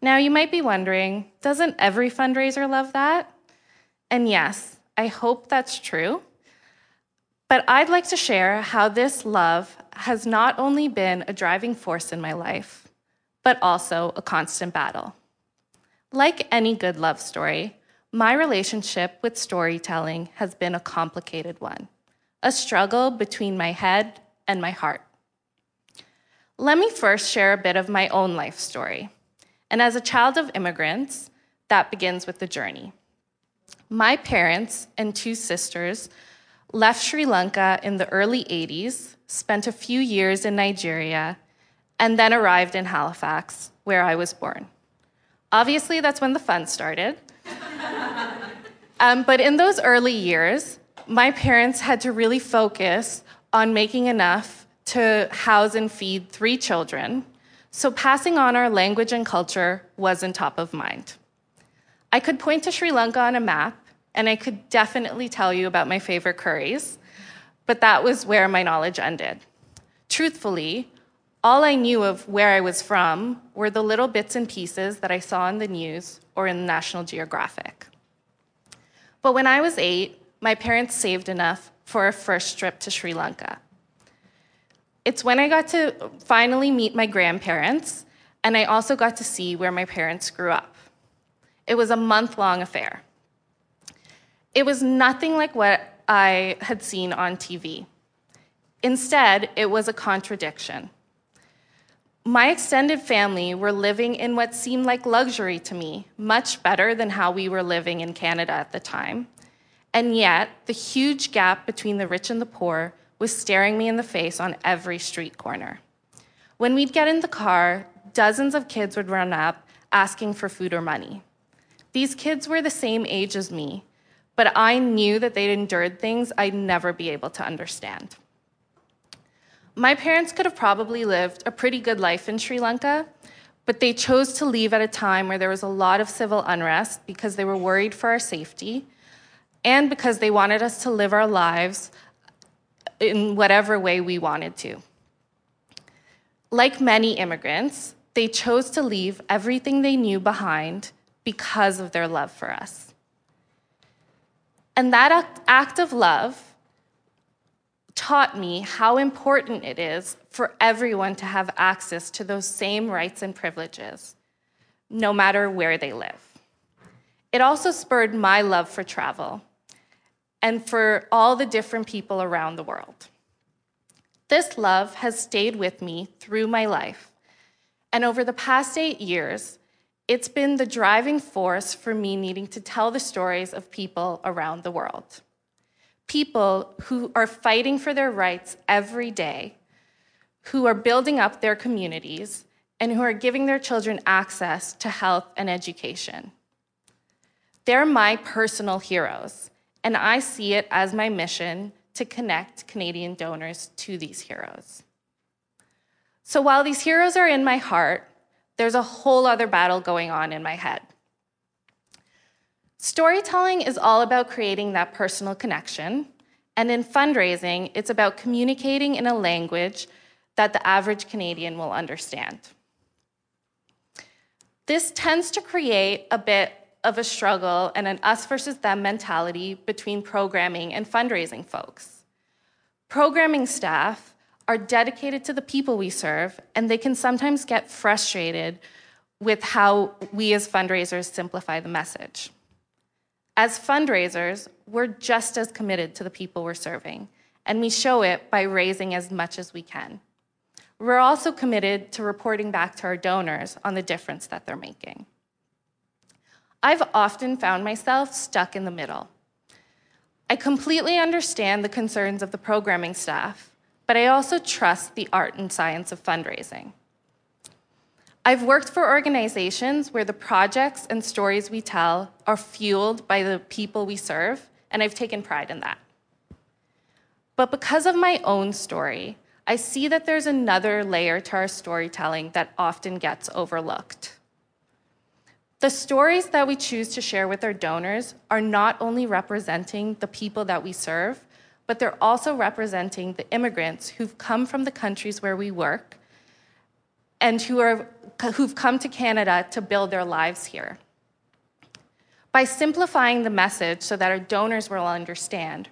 Now, you might be wondering doesn't every fundraiser love that? And yes, I hope that's true. But I'd like to share how this love has not only been a driving force in my life, but also a constant battle. Like any good love story, my relationship with storytelling has been a complicated one, a struggle between my head and my heart. Let me first share a bit of my own life story. And as a child of immigrants, that begins with the journey. My parents and two sisters left Sri Lanka in the early 80s, spent a few years in Nigeria, and then arrived in Halifax, where I was born. Obviously, that's when the fun started. um, but in those early years, my parents had to really focus on making enough to house and feed three children, so passing on our language and culture wasn't top of mind. I could point to Sri Lanka on a map, and I could definitely tell you about my favorite curries, but that was where my knowledge ended. Truthfully, all I knew of where I was from were the little bits and pieces that I saw in the news or in National Geographic. But when I was eight, my parents saved enough for a first trip to Sri Lanka. It's when I got to finally meet my grandparents, and I also got to see where my parents grew up. It was a month long affair. It was nothing like what I had seen on TV. Instead, it was a contradiction. My extended family were living in what seemed like luxury to me, much better than how we were living in Canada at the time. And yet, the huge gap between the rich and the poor was staring me in the face on every street corner. When we'd get in the car, dozens of kids would run up asking for food or money. These kids were the same age as me, but I knew that they'd endured things I'd never be able to understand. My parents could have probably lived a pretty good life in Sri Lanka, but they chose to leave at a time where there was a lot of civil unrest because they were worried for our safety and because they wanted us to live our lives in whatever way we wanted to. Like many immigrants, they chose to leave everything they knew behind because of their love for us. And that act of love taught me how important it is for everyone to have access to those same rights and privileges, no matter where they live. It also spurred my love for travel and for all the different people around the world. This love has stayed with me through my life, and over the past eight years, it's been the driving force for me needing to tell the stories of people around the world people who are fighting for their rights every day, who are building up their communities, and who are giving their children access to health and education. They're my personal heroes, and I see it as my mission to connect Canadian donors to these heroes. So while these heroes are in my heart, there's a whole other battle going on in my head. Storytelling is all about creating that personal connection, and in fundraising, it's about communicating in a language that the average Canadian will understand. This tends to create a bit of a struggle and an us versus them mentality between programming and fundraising folks. Programming staff are dedicated to the people we serve, and they can sometimes get frustrated with how we as fundraisers simplify the message. As fundraisers, we're just as committed to the people we're serving, and we show it by raising as much as we can. We're also committed to reporting back to our donors on the difference that they're making. I've often found myself stuck in the middle. I completely understand the concerns of the programming staff, but I also trust the art and science of fundraising. I've worked for organizations where the projects and stories we tell are fueled by the people we serve, and I've taken pride in that. But because of my own story, I see that there's another layer to our storytelling that often gets overlooked. The stories that we choose to share with our donors are not only representing the people that we serve, but they're also representing the immigrants who've come from the countries where we work and who are, who've come to Canada to build their lives here. By simplifying the message so that our donors will understand,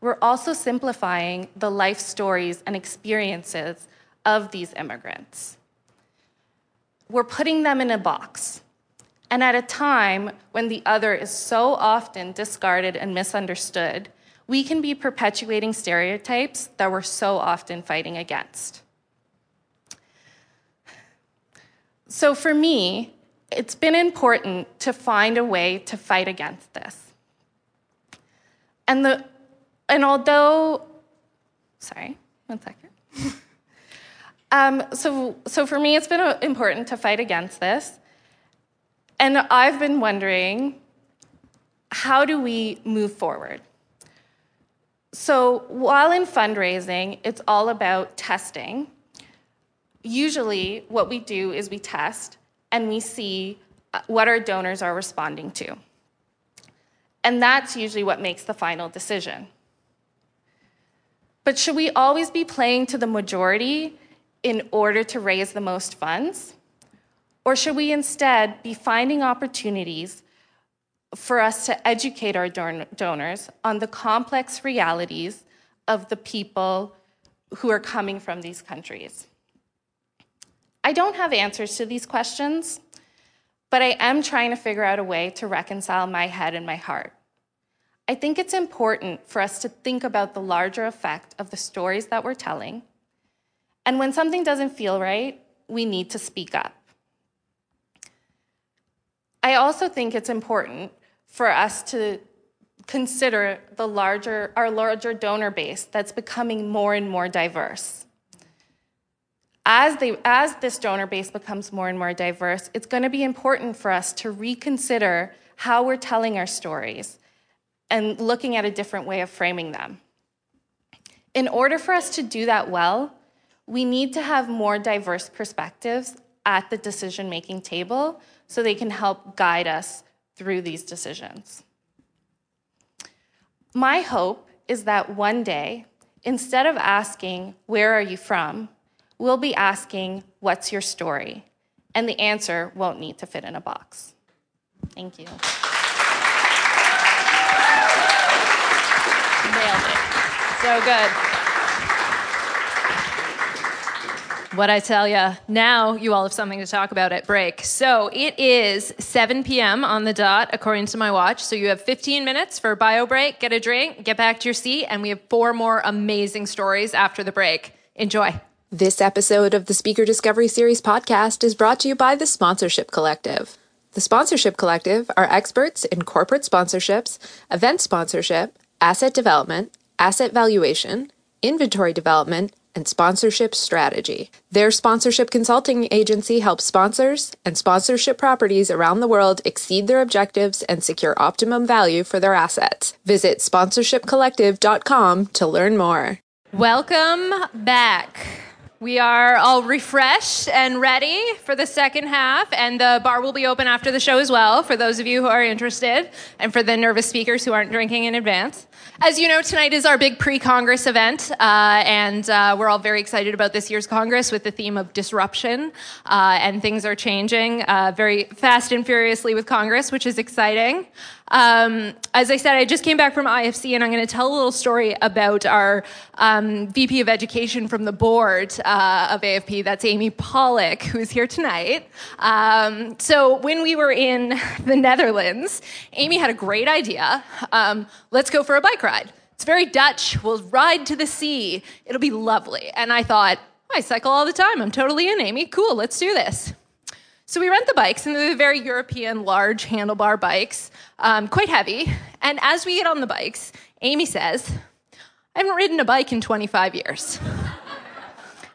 we're also simplifying the life stories and experiences of these immigrants. We're putting them in a box. And at a time when the other is so often discarded and misunderstood, we can be perpetuating stereotypes that we're so often fighting against. So for me, it's been important to find a way to fight against this. And the and although sorry, one second. um, so so for me, it's been uh, important to fight against this. And I've been wondering, how do we move forward? So while in fundraising, it's all about testing. Usually, what we do is we test and we see uh, what our donors are responding to. And that's usually what makes the final decision. But should we always be playing to the majority in order to raise the most funds? Or should we instead be finding opportunities for us to educate our don- donors on the complex realities of the people who are coming from these countries? I don't have answers to these questions, but I am trying to figure out a way to reconcile my head and my heart. I think it's important for us to think about the larger effect of the stories that we're telling. And when something doesn't feel right, we need to speak up. I also think it's important for us to consider the larger, our larger donor base that's becoming more and more diverse as, they, as this donor base becomes more and more diverse, it's going to be important for us to reconsider how we're telling our stories and looking at a different way of framing them. In order for us to do that well, we need to have more diverse perspectives at the decision making table so they can help guide us through these decisions. My hope is that one day, instead of asking, Where are you from? we'll be asking, What's your story? And the answer won't need to fit in a box. Thank you. Nailed it. So good. What I tell you, now you all have something to talk about at break. So it is 7 p.m. on the dot, according to my watch. So you have 15 minutes for bio break, get a drink, get back to your seat, and we have four more amazing stories after the break. Enjoy. This episode of the Speaker Discovery Series podcast is brought to you by the Sponsorship Collective. The Sponsorship Collective are experts in corporate sponsorships, event sponsorship, asset development, asset valuation, inventory development, and sponsorship strategy. Their sponsorship consulting agency helps sponsors and sponsorship properties around the world exceed their objectives and secure optimum value for their assets. Visit sponsorshipcollective.com to learn more. Welcome back. We are all refreshed and ready for the second half, and the bar will be open after the show as well for those of you who are interested and for the nervous speakers who aren't drinking in advance. As you know, tonight is our big pre Congress event, uh, and uh, we're all very excited about this year's Congress with the theme of disruption, uh, and things are changing uh, very fast and furiously with Congress, which is exciting. Um, as I said, I just came back from IFC, and I'm going to tell a little story about our um, VP of Education from the board uh, of AFP. That's Amy Pollock, who's here tonight. Um, so when we were in the Netherlands, Amy had a great idea. Um, let's go for a bike ride. It's very Dutch. We'll ride to the sea. It'll be lovely. And I thought, I cycle all the time. I'm totally in, Amy. Cool, let's do this. So we rent the bikes, and they're very European, large handlebar bikes, um, quite heavy. And as we get on the bikes, Amy says, I haven't ridden a bike in 25 years.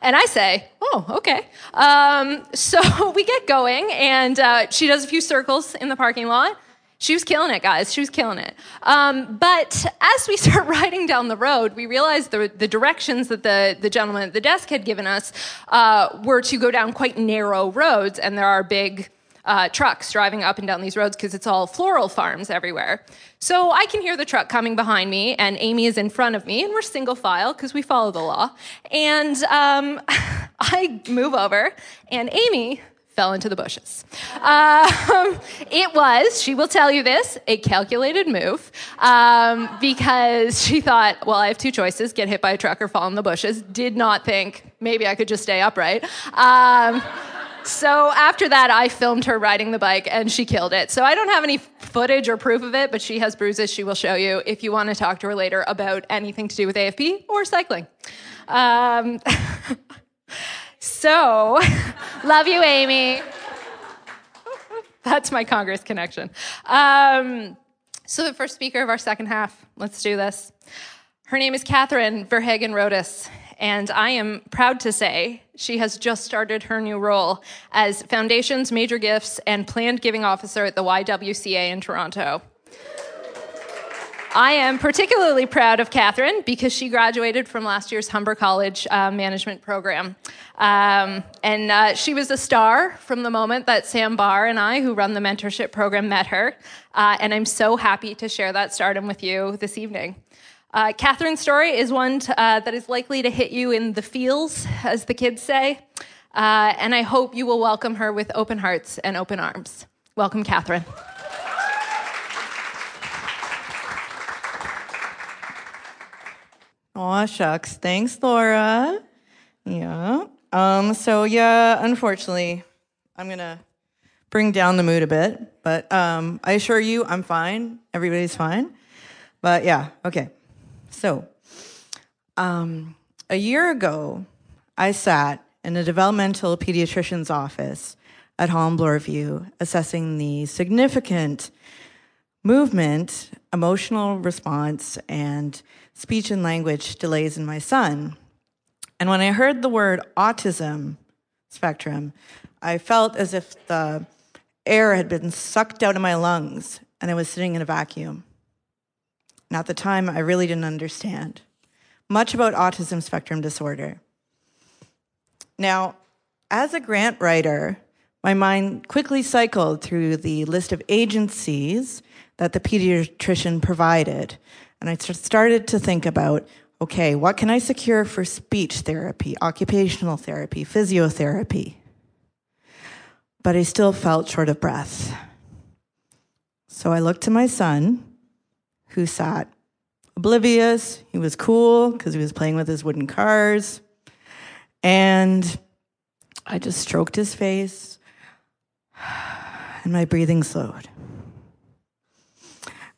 And I say, oh, okay. Um, so we get going, and uh, she does a few circles in the parking lot. She was killing it, guys. She was killing it. Um, but as we start riding down the road, we realized the, the directions that the, the gentleman at the desk had given us uh, were to go down quite narrow roads, and there are big uh, trucks driving up and down these roads because it's all floral farms everywhere. So I can hear the truck coming behind me, and Amy is in front of me, and we're single file because we follow the law. And um, I move over, and Amy fell into the bushes. Um, it was, she will tell you this, a calculated move um, because she thought, well, I have two choices get hit by a truck or fall in the bushes. Did not think maybe I could just stay upright. Um, so after that, I filmed her riding the bike and she killed it. So I don't have any footage or proof of it, but she has bruises she will show you if you want to talk to her later about anything to do with AFP or cycling. Um, so, love you, Amy. That's my Congress connection. Um, so, the first speaker of our second half, let's do this. Her name is Catherine Verhagen Rodas, and I am proud to say she has just started her new role as Foundation's Major Gifts and Planned Giving Officer at the YWCA in Toronto. I am particularly proud of Catherine because she graduated from last year's Humber College uh, management program. Um, and uh, she was a star from the moment that Sam Barr and I, who run the mentorship program, met her. Uh, and I'm so happy to share that stardom with you this evening. Uh, Catherine's story is one uh, that is likely to hit you in the feels, as the kids say. Uh, and I hope you will welcome her with open hearts and open arms. Welcome, Catherine. Aw, shucks. Thanks, Laura. Yeah. Um, so yeah, unfortunately, I'm gonna bring down the mood a bit, but um, I assure you I'm fine. Everybody's fine. But yeah, okay. So um, a year ago, I sat in a developmental pediatrician's office at Holland Bloorview assessing the significant movement, emotional response, and speech and language delays in my son. And when I heard the word autism spectrum, I felt as if the air had been sucked out of my lungs and I was sitting in a vacuum. And at the time, I really didn't understand much about autism spectrum disorder. Now, as a grant writer, my mind quickly cycled through the list of agencies that the pediatrician provided. And I started to think about okay, what can I secure for speech therapy, occupational therapy, physiotherapy? But I still felt short of breath. So I looked to my son, who sat oblivious. He was cool because he was playing with his wooden cars. And I just stroked his face, and my breathing slowed.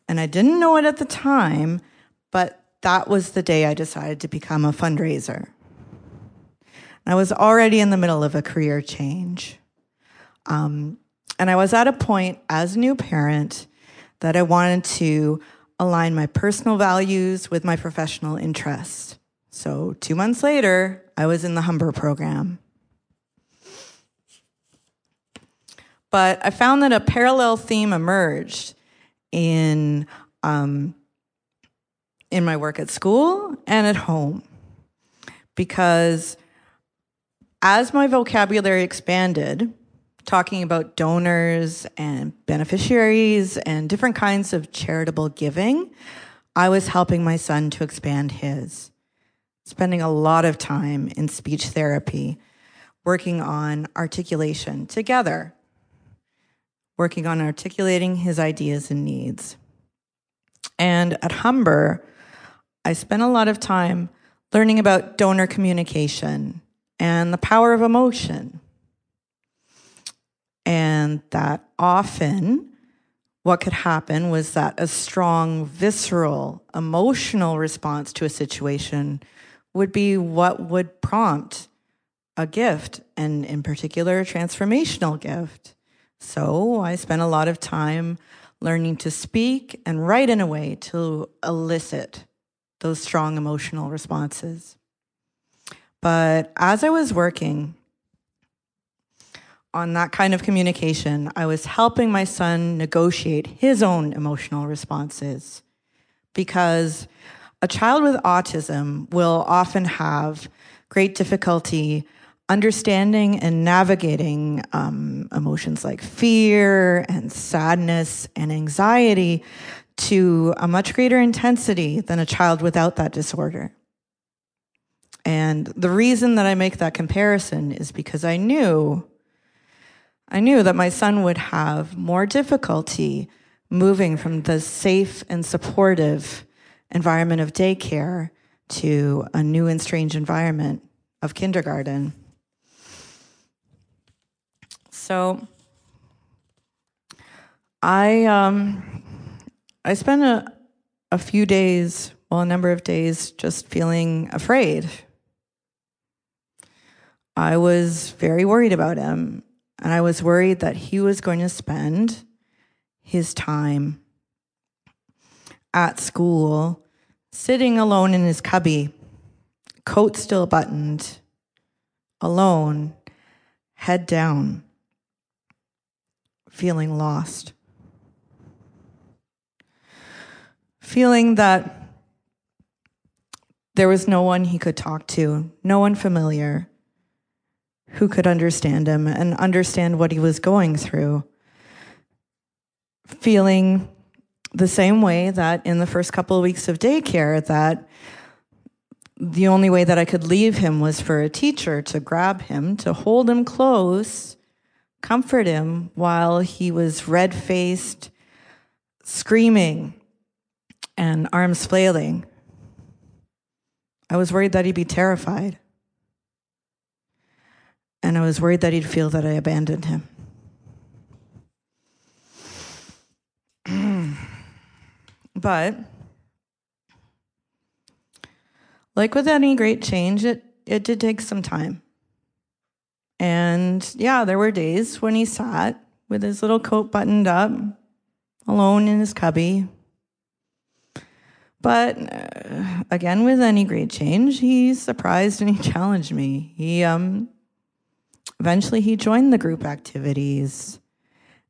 And I didn't know it at the time, but that was the day I decided to become a fundraiser. I was already in the middle of a career change. Um, and I was at a point as a new parent that I wanted to align my personal values with my professional interests. So, two months later, I was in the Humber program. But I found that a parallel theme emerged in um, in my work at school and at home. Because as my vocabulary expanded talking about donors and beneficiaries and different kinds of charitable giving i was helping my son to expand his. Spending a lot of time in speech therapy working on articulation together working on articulating his ideas and needs. And at Humber, I spent a lot of time learning about donor communication and the power of emotion. And that often what could happen was that a strong, visceral, emotional response to a situation would be what would prompt a gift, and in particular, a transformational gift. So I spent a lot of time learning to speak and write in a way to elicit those strong emotional responses. But as I was working on that kind of communication, I was helping my son negotiate his own emotional responses because a child with autism will often have great difficulty understanding and navigating um, emotions like fear and sadness and anxiety to a much greater intensity than a child without that disorder. And the reason that I make that comparison is because I knew I knew that my son would have more difficulty moving from the safe and supportive environment of daycare to a new and strange environment of kindergarten. So I um, I spent a, a few days, well, a number of days, just feeling afraid. I was very worried about him, and I was worried that he was going to spend his time at school sitting alone in his cubby, coat still buttoned, alone, head down feeling lost. Feeling that there was no one he could talk to, no one familiar who could understand him and understand what he was going through. Feeling the same way that in the first couple of weeks of daycare that the only way that I could leave him was for a teacher to grab him, to hold him close comfort him while he was red faced, screaming, and arms flailing. I was worried that he'd be terrified. And I was worried that he'd feel that I abandoned him. but, like with any great change, it, it did take some time. And yeah, there were days when he sat with his little coat buttoned up, alone in his cubby. But uh, again, with any great change, he surprised and he challenged me. He um, eventually he joined the group activities,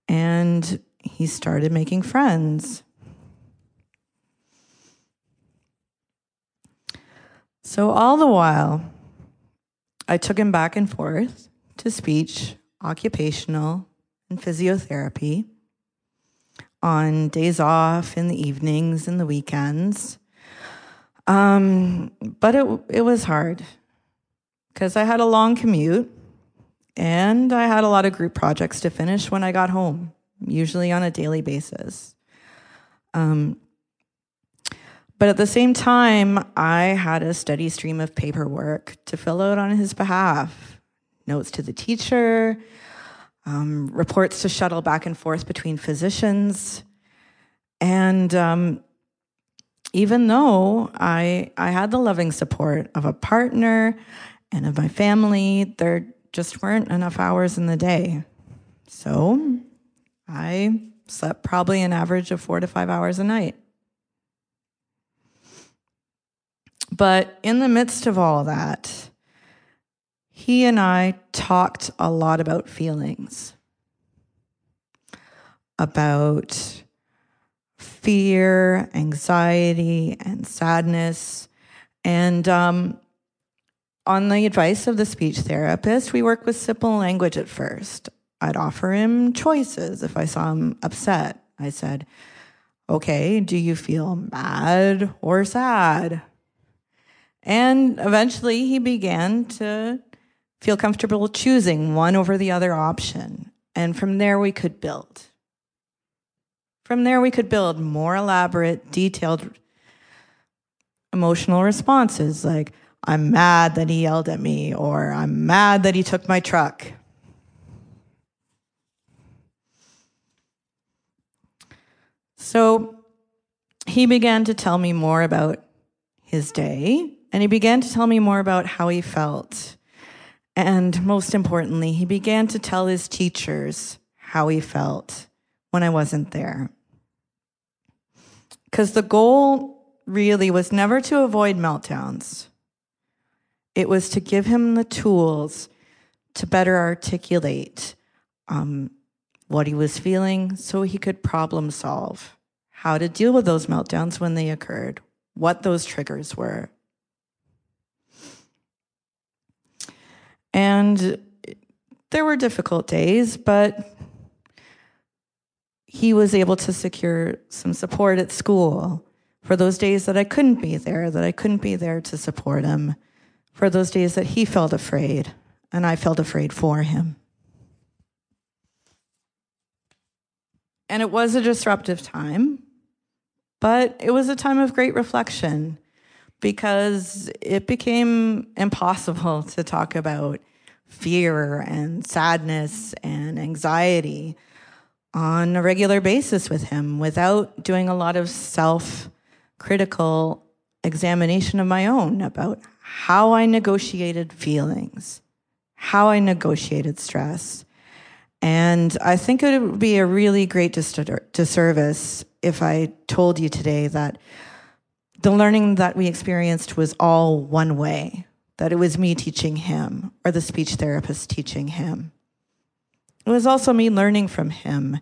and he started making friends. So all the while, I took him back and forth to speech, occupational, and physiotherapy on days off, in the evenings, in the weekends. Um, but it, it was hard because I had a long commute and I had a lot of group projects to finish when I got home, usually on a daily basis. Um, but at the same time, I had a steady stream of paperwork to fill out on his behalf notes to the teacher, um, reports to shuttle back and forth between physicians. And um, even though I, I had the loving support of a partner and of my family, there just weren't enough hours in the day. So I slept probably an average of four to five hours a night. But in the midst of all that, he and I talked a lot about feelings, about fear, anxiety, and sadness. And um, on the advice of the speech therapist, we work with simple language at first. I'd offer him choices if I saw him upset. I said, Okay, do you feel mad or sad? And eventually he began to feel comfortable choosing one over the other option. And from there, we could build. From there, we could build more elaborate, detailed emotional responses like, I'm mad that he yelled at me, or I'm mad that he took my truck. So he began to tell me more about his day, and he began to tell me more about how he felt. And most importantly, he began to tell his teachers how he felt when I wasn't there. Because the goal really was never to avoid meltdowns, it was to give him the tools to better articulate um, what he was feeling so he could problem solve, how to deal with those meltdowns when they occurred, what those triggers were. And there were difficult days, but he was able to secure some support at school for those days that I couldn't be there, that I couldn't be there to support him, for those days that he felt afraid and I felt afraid for him. And it was a disruptive time, but it was a time of great reflection because it became impossible to talk about fear and sadness and anxiety on a regular basis with him without doing a lot of self critical examination of my own about how I negotiated feelings, how I negotiated stress. And I think it would be a really great disservice if I told you today that the learning that we experienced was all one way, that it was me teaching him or the speech therapist teaching him. It was also me learning from him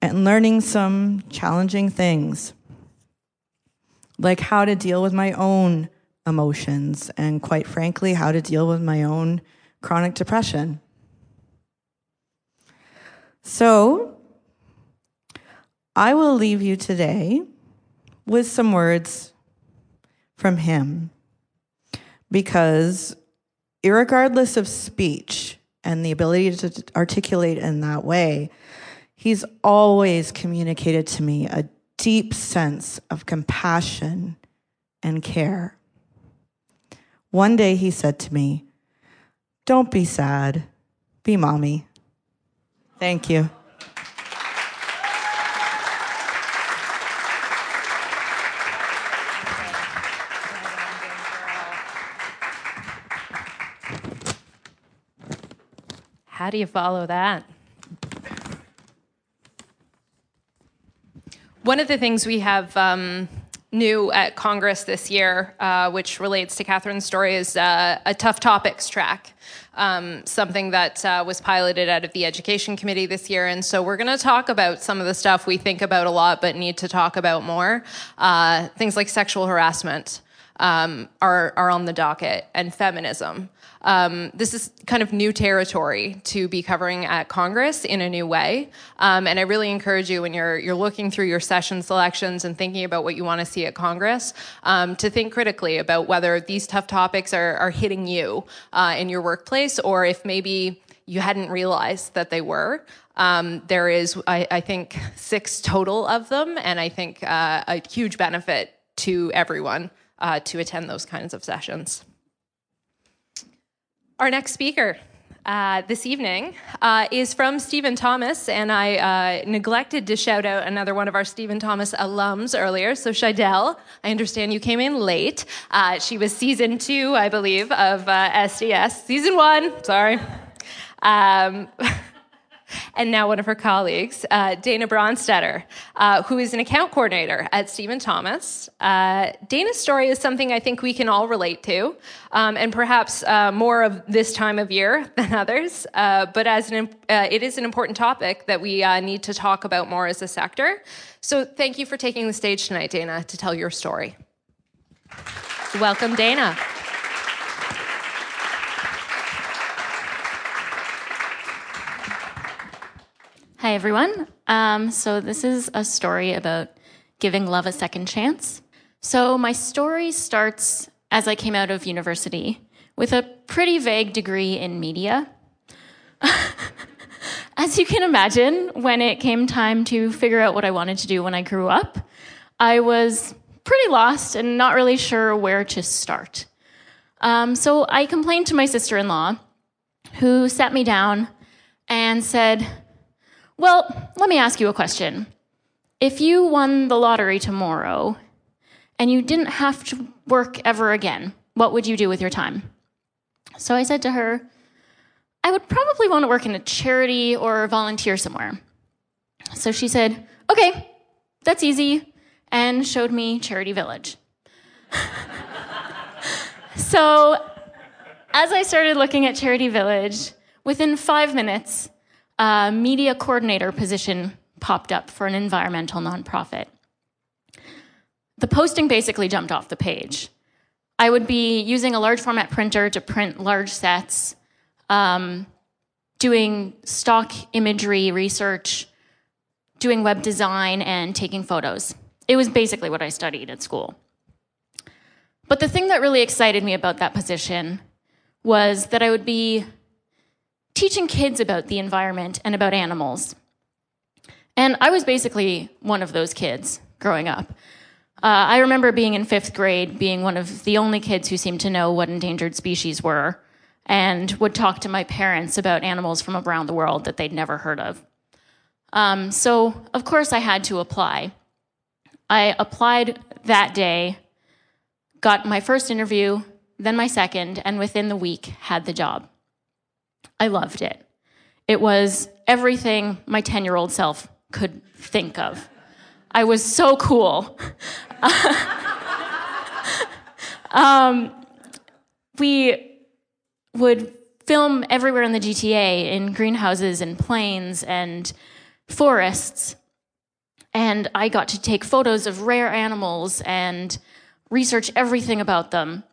and learning some challenging things, like how to deal with my own emotions and, quite frankly, how to deal with my own chronic depression. So, I will leave you today with some words from him because, regardless of speech and the ability to articulate in that way, he's always communicated to me a deep sense of compassion and care. One day he said to me, Don't be sad, be mommy. Thank you. How do you follow that? One of the things we have um, new at Congress this year, uh, which relates to Catherine's story, is uh, a tough topics track. Um, something that uh, was piloted out of the Education Committee this year. And so we're going to talk about some of the stuff we think about a lot but need to talk about more. Uh, things like sexual harassment um, are, are on the docket and feminism. Um, this is kind of new territory to be covering at Congress in a new way. Um, and I really encourage you when you're, you're looking through your session selections and thinking about what you want to see at Congress um, to think critically about whether these tough topics are, are hitting you uh, in your workplace or if maybe you hadn't realized that they were. Um, there is, I, I, think, six total of them, and I think uh, a huge benefit to everyone uh, to attend those kinds of sessions. Our next speaker uh, this evening uh, is from Stephen Thomas, and I uh, neglected to shout out another one of our Stephen Thomas alums earlier. So, Shidell, I understand you came in late. Uh, she was season two, I believe, of SDS. Uh, season one, sorry. Um, and now one of her colleagues, uh, Dana Bronstetter, uh, who is an account coordinator at Stephen Thomas. Uh, Dana's story is something I think we can all relate to, um, and perhaps uh, more of this time of year than others. Uh, but as an, uh, it is an important topic that we need to talk about more as a sector. So thank you for taking the stage tonight, Dana, to tell your story. Welcome, Dana. Hi, everyone. Um, so, this is a story about giving love a second chance. So, my story starts as I came out of university with a pretty vague degree in media. as you can imagine, when it came time to figure out what I wanted to do when I grew up, I was pretty lost and not really sure where to start. Um, so, I complained to my sister in law, who sat me down and said, well, let me ask you a question. If you won the lottery tomorrow and you didn't have to work ever again, what would you do with your time? So I said to her, I would probably want to work in a charity or volunteer somewhere. So she said, Okay, that's easy, and showed me Charity Village. so as I started looking at Charity Village, within five minutes, a media coordinator position popped up for an environmental nonprofit. The posting basically jumped off the page. I would be using a large format printer to print large sets. um, doing stock imagery research, doing web design, and taking photos. It was basically what I studied at school. But the thing that really excited me about that position was that I would be teaching kids about the environment and about animals. And I was basically one of those kids growing up. Uh, I remember being in fifth grade, being one of the only kids who seemed to know what endangered species were, and would talk to my parents about animals from around the world that they'd never heard of. Um, so, of course, I had to apply. I applied that day, got my first interview, then my second, and within the week had the job. I loved it. It was everything my 10 year old self could think of. I was so cool. um, we would film everywhere in the GTA in greenhouses and plains and forests. And I got to take photos of rare animals and research everything about them.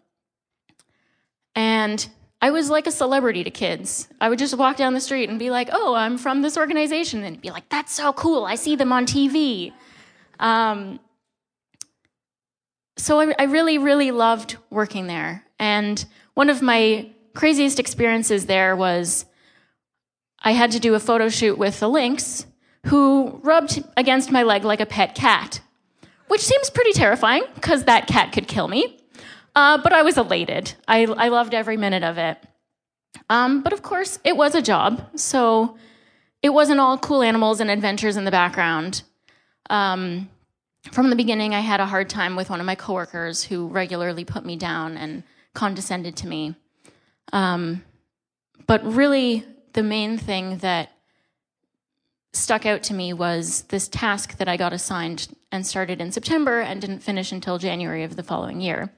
And I was like a celebrity to kids. I would just walk down the street and be like, oh, I'm from this organization. And be like, that's so cool. I see them on TV. Um, so I, I really, really loved working there. And one of my craziest experiences there was I had to do a photo shoot with the lynx who rubbed against my leg like a pet cat, which seems pretty terrifying because that cat could kill me. Uh, but I was elated. I, I loved every minute of it. Um, but of course, it was a job, so it wasn't all cool animals and adventures in the background. Um, from the beginning, I had a hard time with one of my coworkers who regularly put me down and condescended to me. Um, but really, the main thing that stuck out to me was this task that I got assigned and started in September and didn't finish until January of the following year.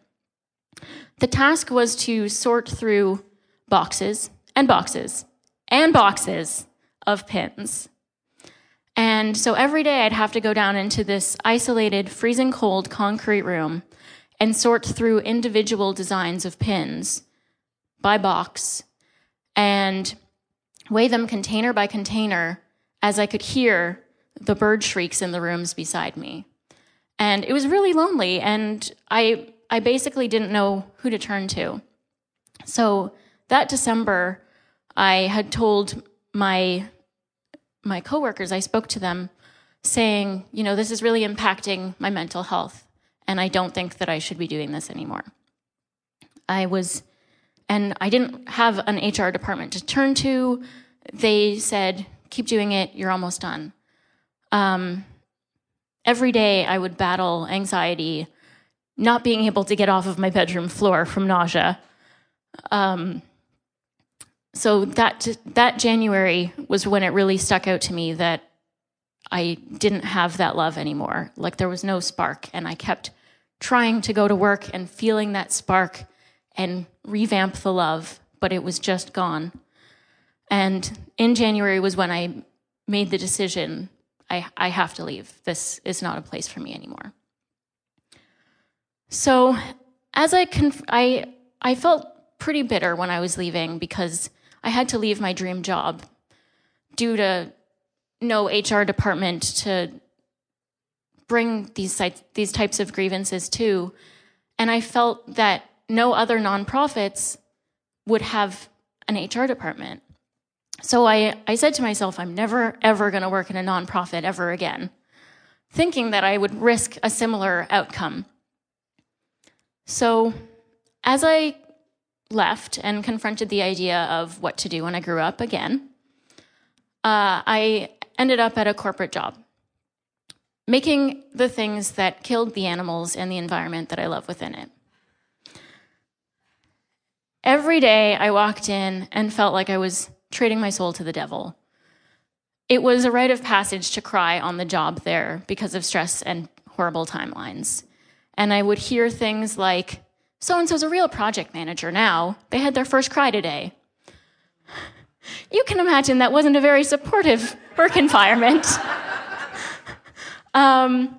The task was to sort through boxes and boxes and boxes of pins. And so every day I'd have to go down into this isolated, freezing cold concrete room and sort through individual designs of pins by box and weigh them container by container as I could hear the bird shrieks in the rooms beside me. And it was really lonely, and I I basically didn't know who to turn to. So that December, I had told my my coworkers, I spoke to them saying, you know, this is really impacting my mental health, and I don't think that I should be doing this anymore. I was, and I didn't have an HR department to turn to. They said, keep doing it, you're almost done. Um, every day I would battle anxiety not being able to get off of my bedroom floor from nausea. Um, so that that January was when it really stuck out to me that I didn't have that love anymore. Like there was no spark, and I kept trying to go to work and feeling that spark and revamp the love, but it was just gone. And in January was when I made the decision I, I have to leave. This is not a place for me anymore. So, as I, conf- I, I felt pretty bitter when I was leaving because I had to leave my dream job due to no HR department to bring these these types of grievances to, and I felt that no other nonprofits would have an HR department. So I, I said to myself, I'm never, ever going to work in a nonprofit ever again, thinking that I would risk a similar outcome. So, as I left and confronted the idea of what to do when I grew up again, uh, I ended up at a corporate job, making the things that killed the animals and the environment that I love within it. Every day I walked in and felt like I was trading my soul to the devil. It was a rite of passage to cry on the job there because of stress and horrible timelines. And I would hear things like, so and so's a real project manager now. They had their first cry today. You can imagine that wasn't a very supportive work environment. um,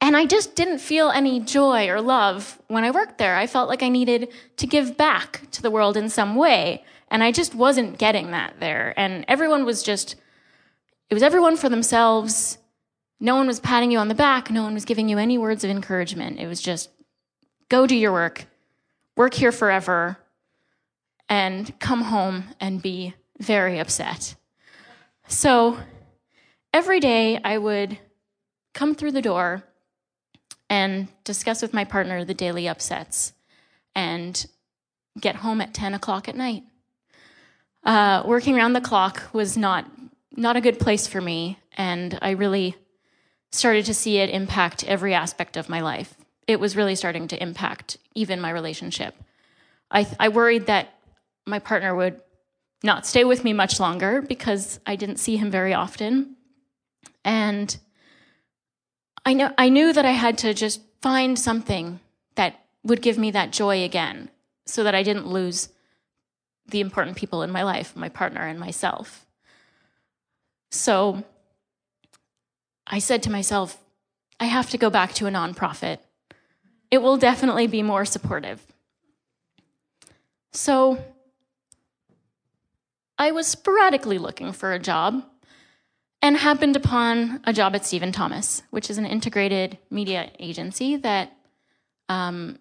And I just didn't feel any joy or love when I worked there. I felt like I needed to give back to the world in some way. And I just wasn't getting that there. And everyone was just, it was everyone for themselves. No one was patting you on the back. No one was giving you any words of encouragement. It was just, go do your work, work here forever, and come home and be very upset. So every day I would come through the door and discuss with my partner the daily upsets and get home at 10 o'clock at night. Uh, working around the clock was not, not a good place for me, and I really started to see it impact every aspect of my life. It was really starting to impact even my relationship. I, I worried that my partner would not stay with me much longer because I didn't see him very often. And I know I knew that I had to just find something that would give me that joy again so that I didn't lose the important people in my life, my partner and myself. So I said to myself, I have to go back to a nonprofit. It will definitely be more supportive. So I was sporadically looking for a job and happened upon a job at Stephen Thomas, which is an integrated media agency that um,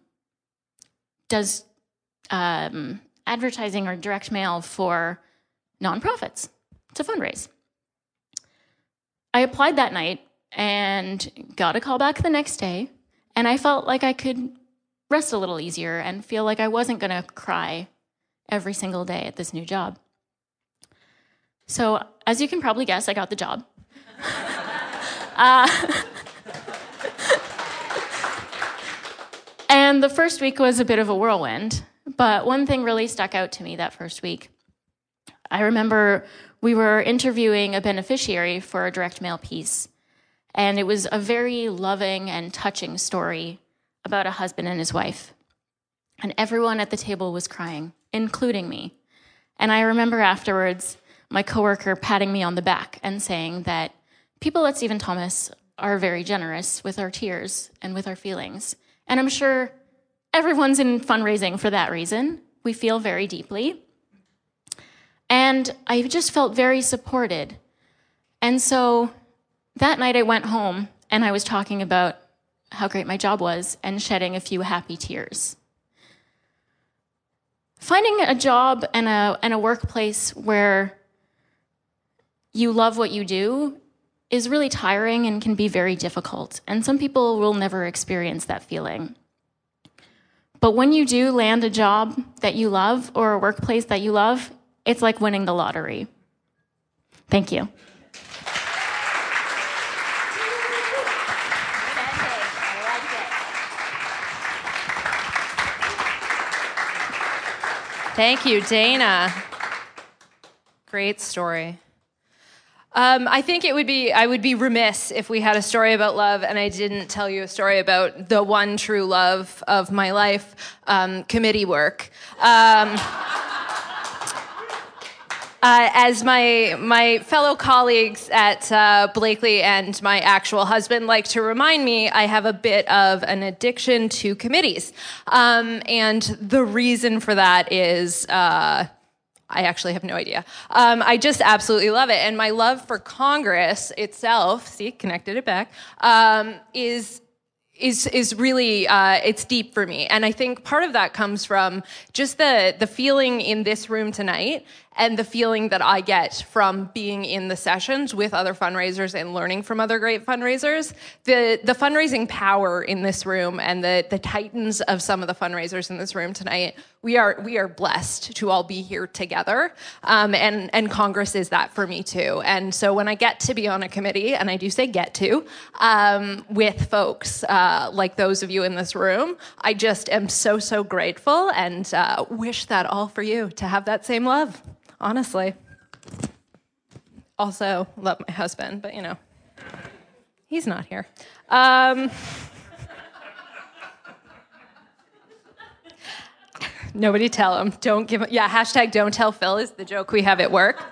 does um, advertising or direct mail for nonprofits to fundraise. I applied that night and got a call back the next day, and I felt like I could rest a little easier and feel like I wasn't going to cry every single day at this new job. So, as you can probably guess, I got the job. uh, and the first week was a bit of a whirlwind, but one thing really stuck out to me that first week. I remember we were interviewing a beneficiary for a direct mail piece, and it was a very loving and touching story about a husband and his wife. And everyone at the table was crying, including me. And I remember afterwards my coworker patting me on the back and saying that people at Stephen Thomas are very generous with our tears and with our feelings. And I'm sure everyone's in fundraising for that reason. We feel very deeply. And I just felt very supported. And so that night I went home and I was talking about how great my job was and shedding a few happy tears. Finding a job and a, and a workplace where you love what you do is really tiring and can be very difficult. And some people will never experience that feeling. But when you do land a job that you love or a workplace that you love, it's like winning the lottery. Thank you. Thank you, Dana. Great story. Um, I think it would be I would be remiss if we had a story about love and I didn't tell you a story about the one true love of my life, um, committee work. Um, uh, as my my fellow colleagues at uh, Blakely and my actual husband like to remind me, I have a bit of an addiction to committees, um, and the reason for that is. Uh, I actually have no idea. Um, I just absolutely love it. And my love for Congress itself, see, connected it back, um, is is is really uh, it's deep for me and i think part of that comes from just the the feeling in this room tonight and the feeling that I get from being in the sessions with other fundraisers and learning from other great fundraisers, the, the fundraising power in this room and the, the titans of some of the fundraisers in this room tonight, we are, we are blessed to all be here together. Um, and, and Congress is that for me too. And so when I get to be on a committee, and I do say get to, um, with folks uh, like those of you in this room, I just am so, so grateful and uh, wish that all for you to have that same love honestly. Also, love my husband, but you know, he's not here. Um, nobody tell him. Don't give. Yeah, hashtag don't tell Phil is the joke we have at work.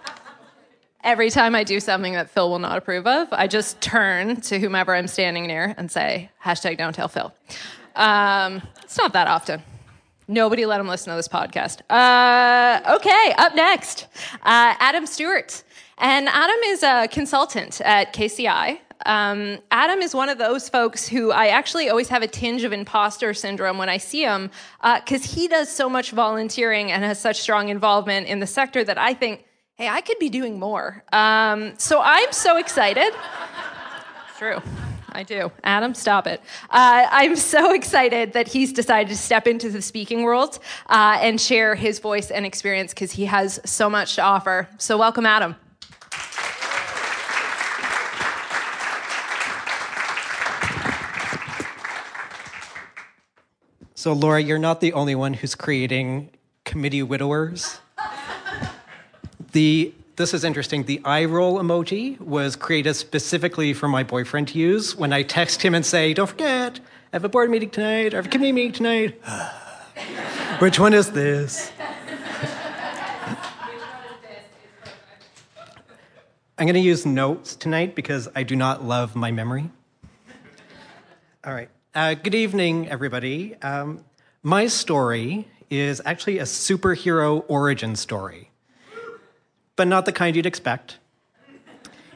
every time I do something that Phil will not approve of, I just turn to whomever I'm standing near and say, hashtag don't tell Phil. Um, it's not that often. Nobody let him listen to this podcast. Uh, okay, up next, uh, Adam Stewart. And Adam is a consultant at KCI. Um, Adam is one of those folks who I actually always have a tinge of imposter syndrome when I see him because uh, he does so much volunteering and has such strong involvement in the sector that I think, hey, I could be doing more. Um, so I'm so excited. True. I do. Adam, stop it. Uh, I'm so excited that he's decided to step into the speaking world uh, and share his voice and experience because he has so much to offer. So, welcome, Adam. So, Laura, you're not the only one who's creating committee widowers. the this is interesting. The eye roll emoji was created specifically for my boyfriend to use when I text him and say, "Don't forget, I have a board meeting tonight, or I have a committee meeting tonight." Which one is this? I'm going to use notes tonight because I do not love my memory. All right. Uh, good evening, everybody. Um, my story is actually a superhero origin story, but not the kind you'd expect.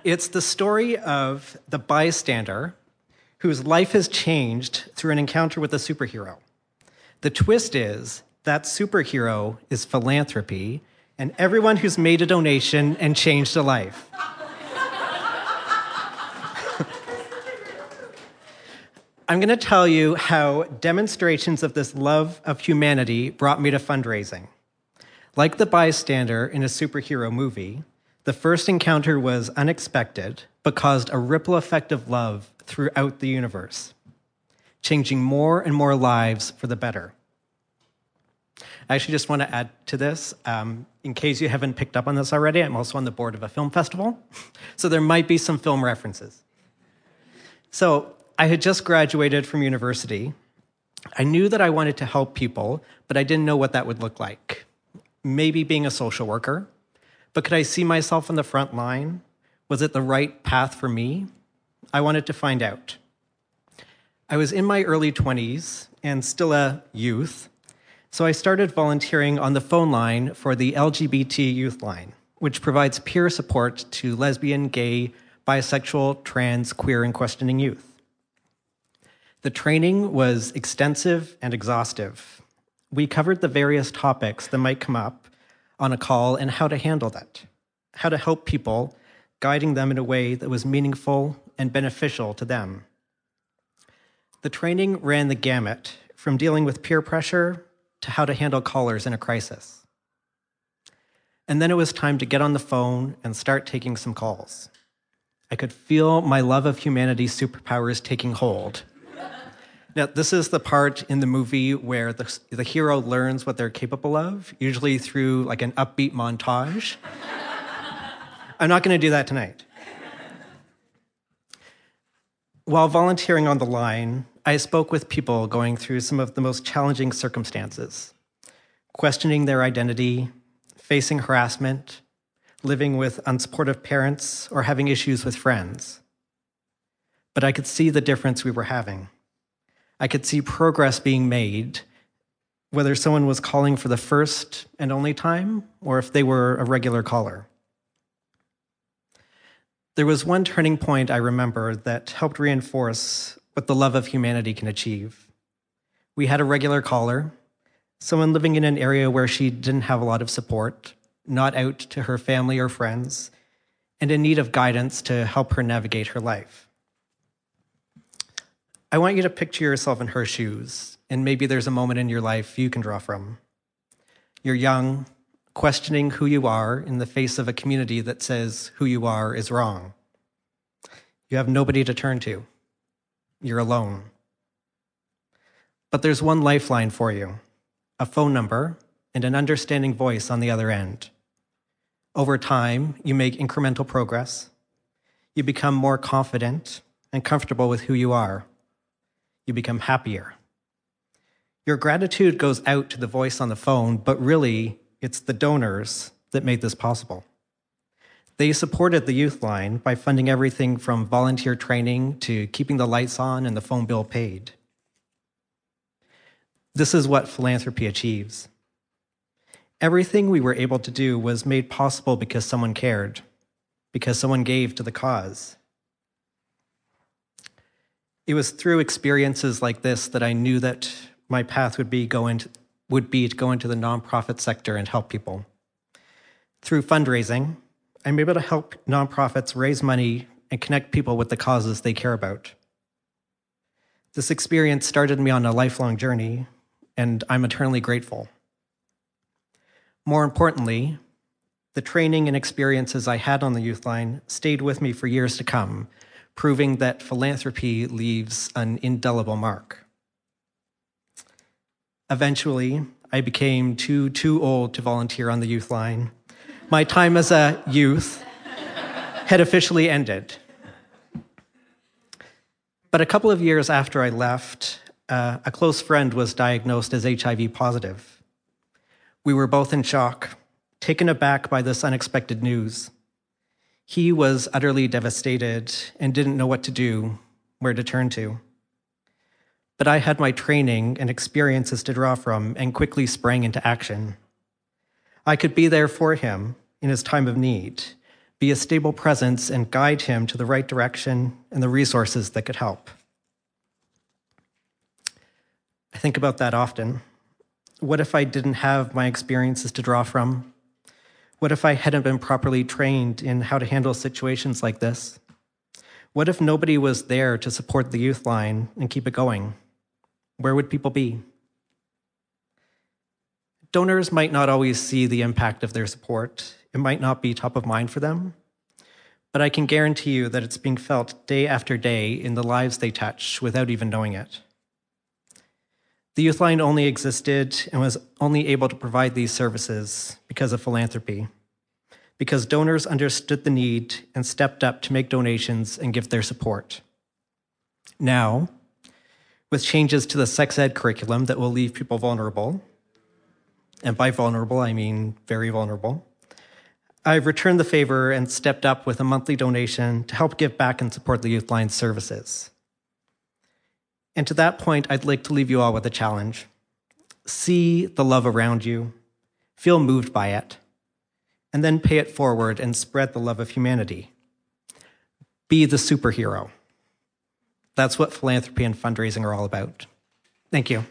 It's the story of the bystander whose life has changed through an encounter with a superhero. The twist is that superhero is philanthropy and everyone who's made a donation and changed a life. I'm going to tell you how demonstrations of this love of humanity brought me to fundraising. Like the bystander in a superhero movie, the first encounter was unexpected, but caused a ripple effect of love throughout the universe, changing more and more lives for the better. I actually just want to add to this, um, in case you haven't picked up on this already, I'm also on the board of a film festival, so there might be some film references. So, I had just graduated from university. I knew that I wanted to help people, but I didn't know what that would look like. Maybe being a social worker, but could I see myself on the front line? Was it the right path for me? I wanted to find out. I was in my early 20s and still a youth, so I started volunteering on the phone line for the LGBT Youth Line, which provides peer support to lesbian, gay, bisexual, trans, queer, and questioning youth. The training was extensive and exhaustive. We covered the various topics that might come up on a call and how to handle that, how to help people, guiding them in a way that was meaningful and beneficial to them. The training ran the gamut from dealing with peer pressure to how to handle callers in a crisis. And then it was time to get on the phone and start taking some calls. I could feel my love of humanity's superpowers taking hold now, this is the part in the movie where the, the hero learns what they're capable of, usually through like an upbeat montage. I'm not going to do that tonight. While volunteering on the line, I spoke with people going through some of the most challenging circumstances, questioning their identity, facing harassment, living with unsupportive parents, or having issues with friends. But I could see the difference we were having. I could see progress being made, whether someone was calling for the first and only time or if they were a regular caller. There was one turning point I remember that helped reinforce what the love of humanity can achieve. We had a regular caller, someone living in an area where she didn't have a lot of support, not out to her family or friends, and in need of guidance to help her navigate her life. I want you to picture yourself in her shoes, and maybe there's a moment in your life you can draw from. You're young, questioning who you are in the face of a community that says who you are is wrong. You have nobody to turn to. You're alone. But there's one lifeline for you a phone number and an understanding voice on the other end. Over time, you make incremental progress. You become more confident and comfortable with who you are you become happier. Your gratitude goes out to the voice on the phone, but really, it's the donors that made this possible. They supported the Youth Line by funding everything from volunteer training to keeping the lights on and the phone bill paid. This is what philanthropy achieves. Everything we were able to do was made possible because someone cared, because someone gave to the cause. It was through experiences like this that I knew that my path would be, go into, would be to go into the nonprofit sector and help people. Through fundraising, I'm able to help nonprofits raise money and connect people with the causes they care about. This experience started me on a lifelong journey, and I'm eternally grateful. More importantly, the training and experiences I had on the Youth Line stayed with me for years to come, proving that philanthropy leaves an indelible mark. Eventually, I became too, too old to volunteer on the Youth Line. My time as a youth had officially ended. But a couple of years after I left, uh, a close friend was diagnosed as HIV positive. We were both in shock, taken aback by this unexpected news. He was utterly devastated and didn't know what to do, where to turn to. But I had my training and experiences to draw from and quickly sprang into action. I could be there for him in his time of need, be a stable presence, and guide him to the right direction and the resources that could help. I think about that often. What if I didn't have my experiences to draw from? What if I hadn't been properly trained in how to handle situations like this? What if nobody was there to support the youth line and keep it going? Where would people be? Donors might not always see the impact of their support. It might not be top of mind for them. But I can guarantee you that it's being felt day after day in the lives they touch without even knowing it. The Youth Line only existed and was only able to provide these services because of philanthropy, because donors understood the need and stepped up to make donations and give their support. Now, with changes to the sex ed curriculum that will leave people vulnerable, and by vulnerable, I mean very vulnerable, I've returned the favor and stepped up with a monthly donation to help give back and support the Youth Line services. And to that point, I'd like to leave you all with a challenge. See the love around you, feel moved by it, and then pay it forward and spread the love of humanity. Be the superhero. That's what philanthropy and fundraising are all about. Thank you.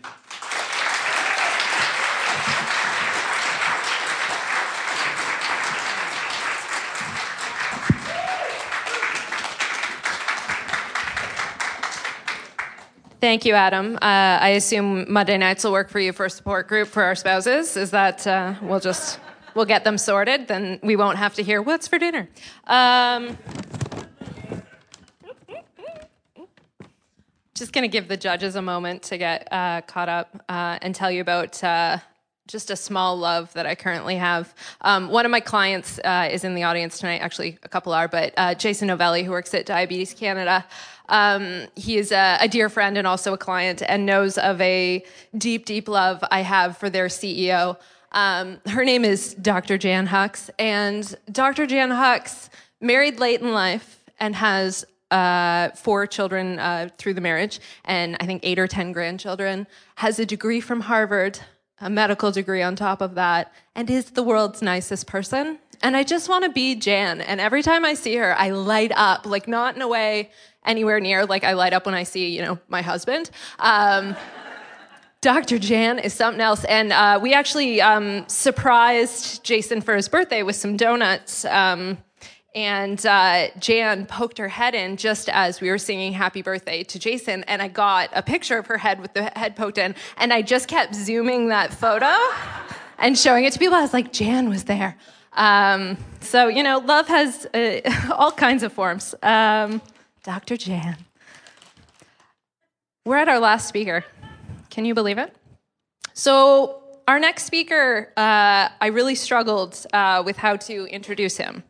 Thank you, Adam. Uh, I assume Monday nights will work for you for a support group for our spouses. Is that uh, we'll just we'll get them sorted? Then we won't have to hear what's for dinner. Um, just going to give the judges a moment to get uh, caught up uh, and tell you about uh, just a small love that I currently have. Um, one of my clients uh, is in the audience tonight. Actually, a couple are, but uh, Jason Novelli, who works at Diabetes Canada. Um, he is a, a, dear friend and also a client, and knows of a deep, deep love I have for their CEO. Um, her name is Dr. Jan Hux, and Dr. Jan Hux married late in life and has uh, four children uh, through the marriage, and I think eight or ten grandchildren. Has a degree from Harvard, a medical degree on top of that, and is the world's nicest person. And I just want to be Jan. And every time I see her, I light up, like not in a way anywhere near like I light up when I see, you know, my husband. Um, Dr. Jan is something else. And uh, we actually um, surprised Jason for his birthday with some donuts. Um, and uh, Jan poked her head in just as we were singing happy birthday to Jason. And I got a picture of her head with the head poked in. And I just kept zooming that photo and showing it to people. I was like, Jan was there. Um, so, you know, love has uh, all kinds of forms. Dr. Jan. We're at our last speaker. Can you believe it? So, our next speaker, uh, I really struggled uh, with how to introduce him.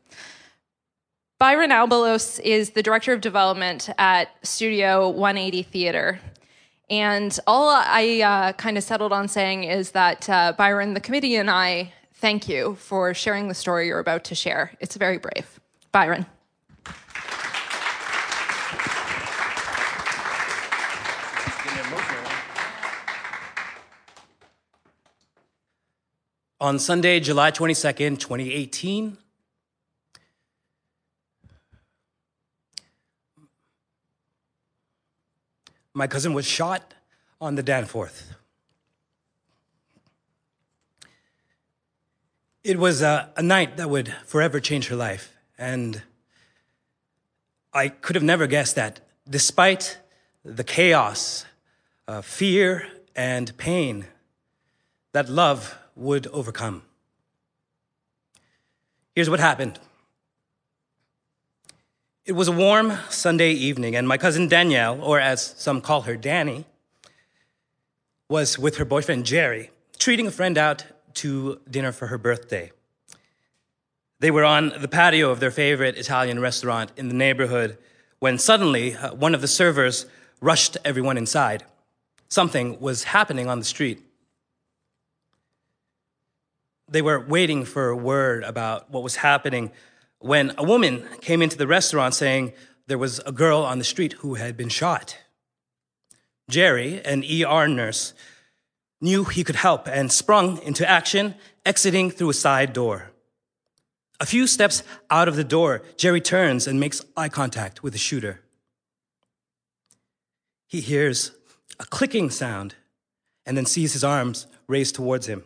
Byron Abalos is the director of development at Studio 180 Theater. And all I uh, kind of settled on saying is that uh, Byron, the committee, and I thank you for sharing the story you're about to share. It's very brave. Byron. On Sunday, July 22nd, 2018, my cousin was shot on the Danforth. It was a, a, night that would forever change her life. And I could have never guessed that despite the chaos, uh, fear, and pain, that love would overcome. Here's what happened. It was a warm Sunday evening, and my cousin Danielle, or as some call her, Danny, was with her boyfriend Jerry, treating a friend out to dinner for her birthday. They were on the patio of their favorite Italian restaurant in the neighborhood when suddenly uh, one of the servers rushed everyone inside. Something was happening on the street. They were waiting for a word about what was happening when a woman came into the restaurant saying there was a girl on the street who had been shot. Jerry, an ER nurse, knew he could help and sprung into action, exiting through a side door. A few steps out of the door, Jerry turns and makes eye contact with the shooter. He hears a clicking sound and then sees his arms raised towards him.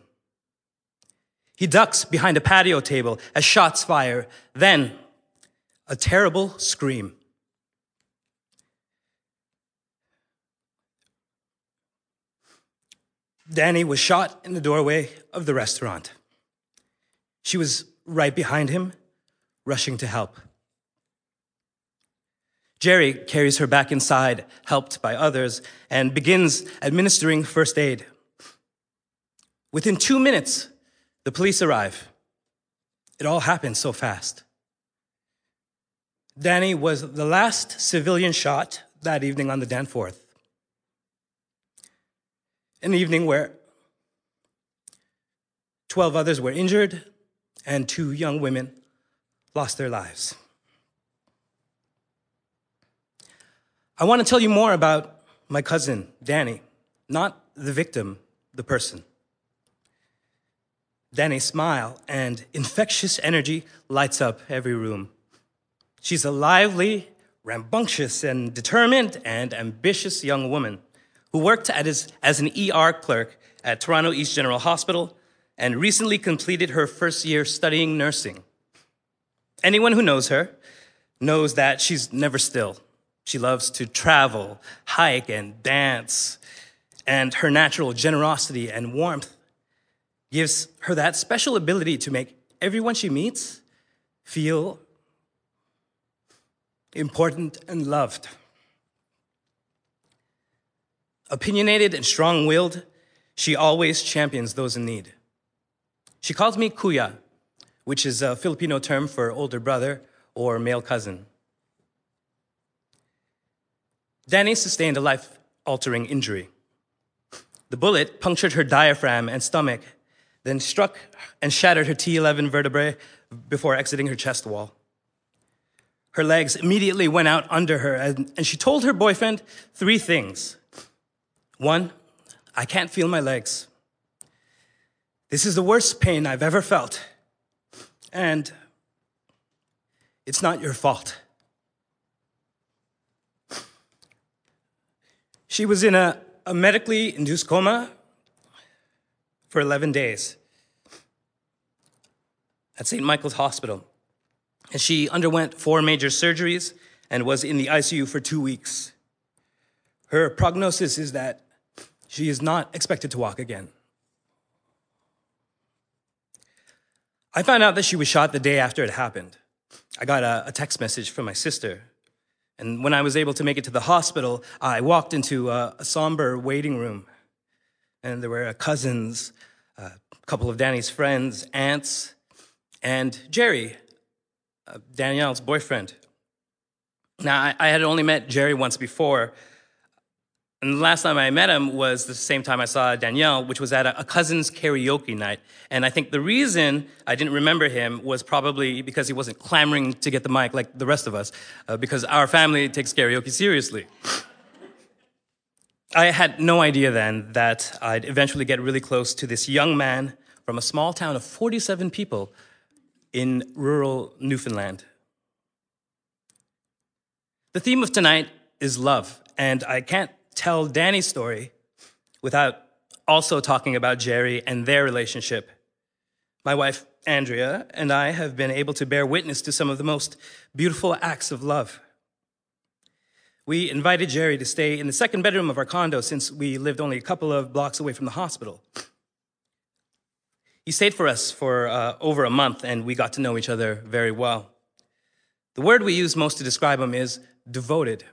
He ducks behind a patio table as shots fire, then a terrible scream. Danny was shot in the doorway of the restaurant. She was right behind him, rushing to help. Jerry carries her back inside, helped by others, and begins administering first aid. Within two minutes, the police arrive. It all happened so fast. Danny was the last civilian shot that evening on the Danforth. An evening where 12 others were injured and two young women lost their lives. I want to tell you more about my cousin, Danny, not the victim, the person. Danny's smile and infectious energy lights up every room. She's a lively, rambunctious, and determined and ambitious young woman who worked as, as an ER clerk at Toronto East General Hospital and recently completed her first year studying nursing. Anyone who knows her knows that she's never still. She loves to travel, hike, and dance, and her natural generosity and warmth gives her that special ability to make everyone she meets feel important and loved. Opinionated and strong willed, she always champions those in need. She calls me kuya, which is a Filipino term for older brother or male cousin. Danny sustained a life altering injury. The bullet punctured her diaphragm and stomach then struck and shattered her T11 vertebrae before exiting her chest wall. Her legs immediately went out under her, and, and she told her boyfriend three things. One, I can't feel my legs. This is the worst pain I've ever felt. And it's not your fault. She was in a, a medically induced coma for 11 days at St. Michael's Hospital. And she underwent four major surgeries and was in the ICU for two weeks. Her prognosis is that she is not expected to walk again. I found out that she was shot the day after it happened. I got a, a, text message from my sister. And when I was able to make it to the hospital, I walked into a, a somber waiting room and there were cousins, a couple of Danny's friends, aunts, and Jerry, uh, Danielle's boyfriend. Now, I, I had only met Jerry once before, And the last time I met him was the same time I saw Danielle, which was at a, a, cousin's karaoke night. And I think the reason I didn't remember him was probably because he wasn't clamoring to get the mic like the rest of us, uh, because our family takes karaoke seriously. I had no idea then that I'd eventually get really close to this young man from a small town of 47 people in rural Newfoundland. The theme of tonight is love, and I can't tell Danny's story without also talking about Jerry and their relationship. My wife, Andrea, and I have been able to bear witness to some of the most beautiful acts of love. We invited Jerry to stay in the second bedroom of our condo since we lived only a couple of blocks away from the hospital. He stayed for us for uh, over a month, and we got to know each other very well. The word we use most to describe him is devoted.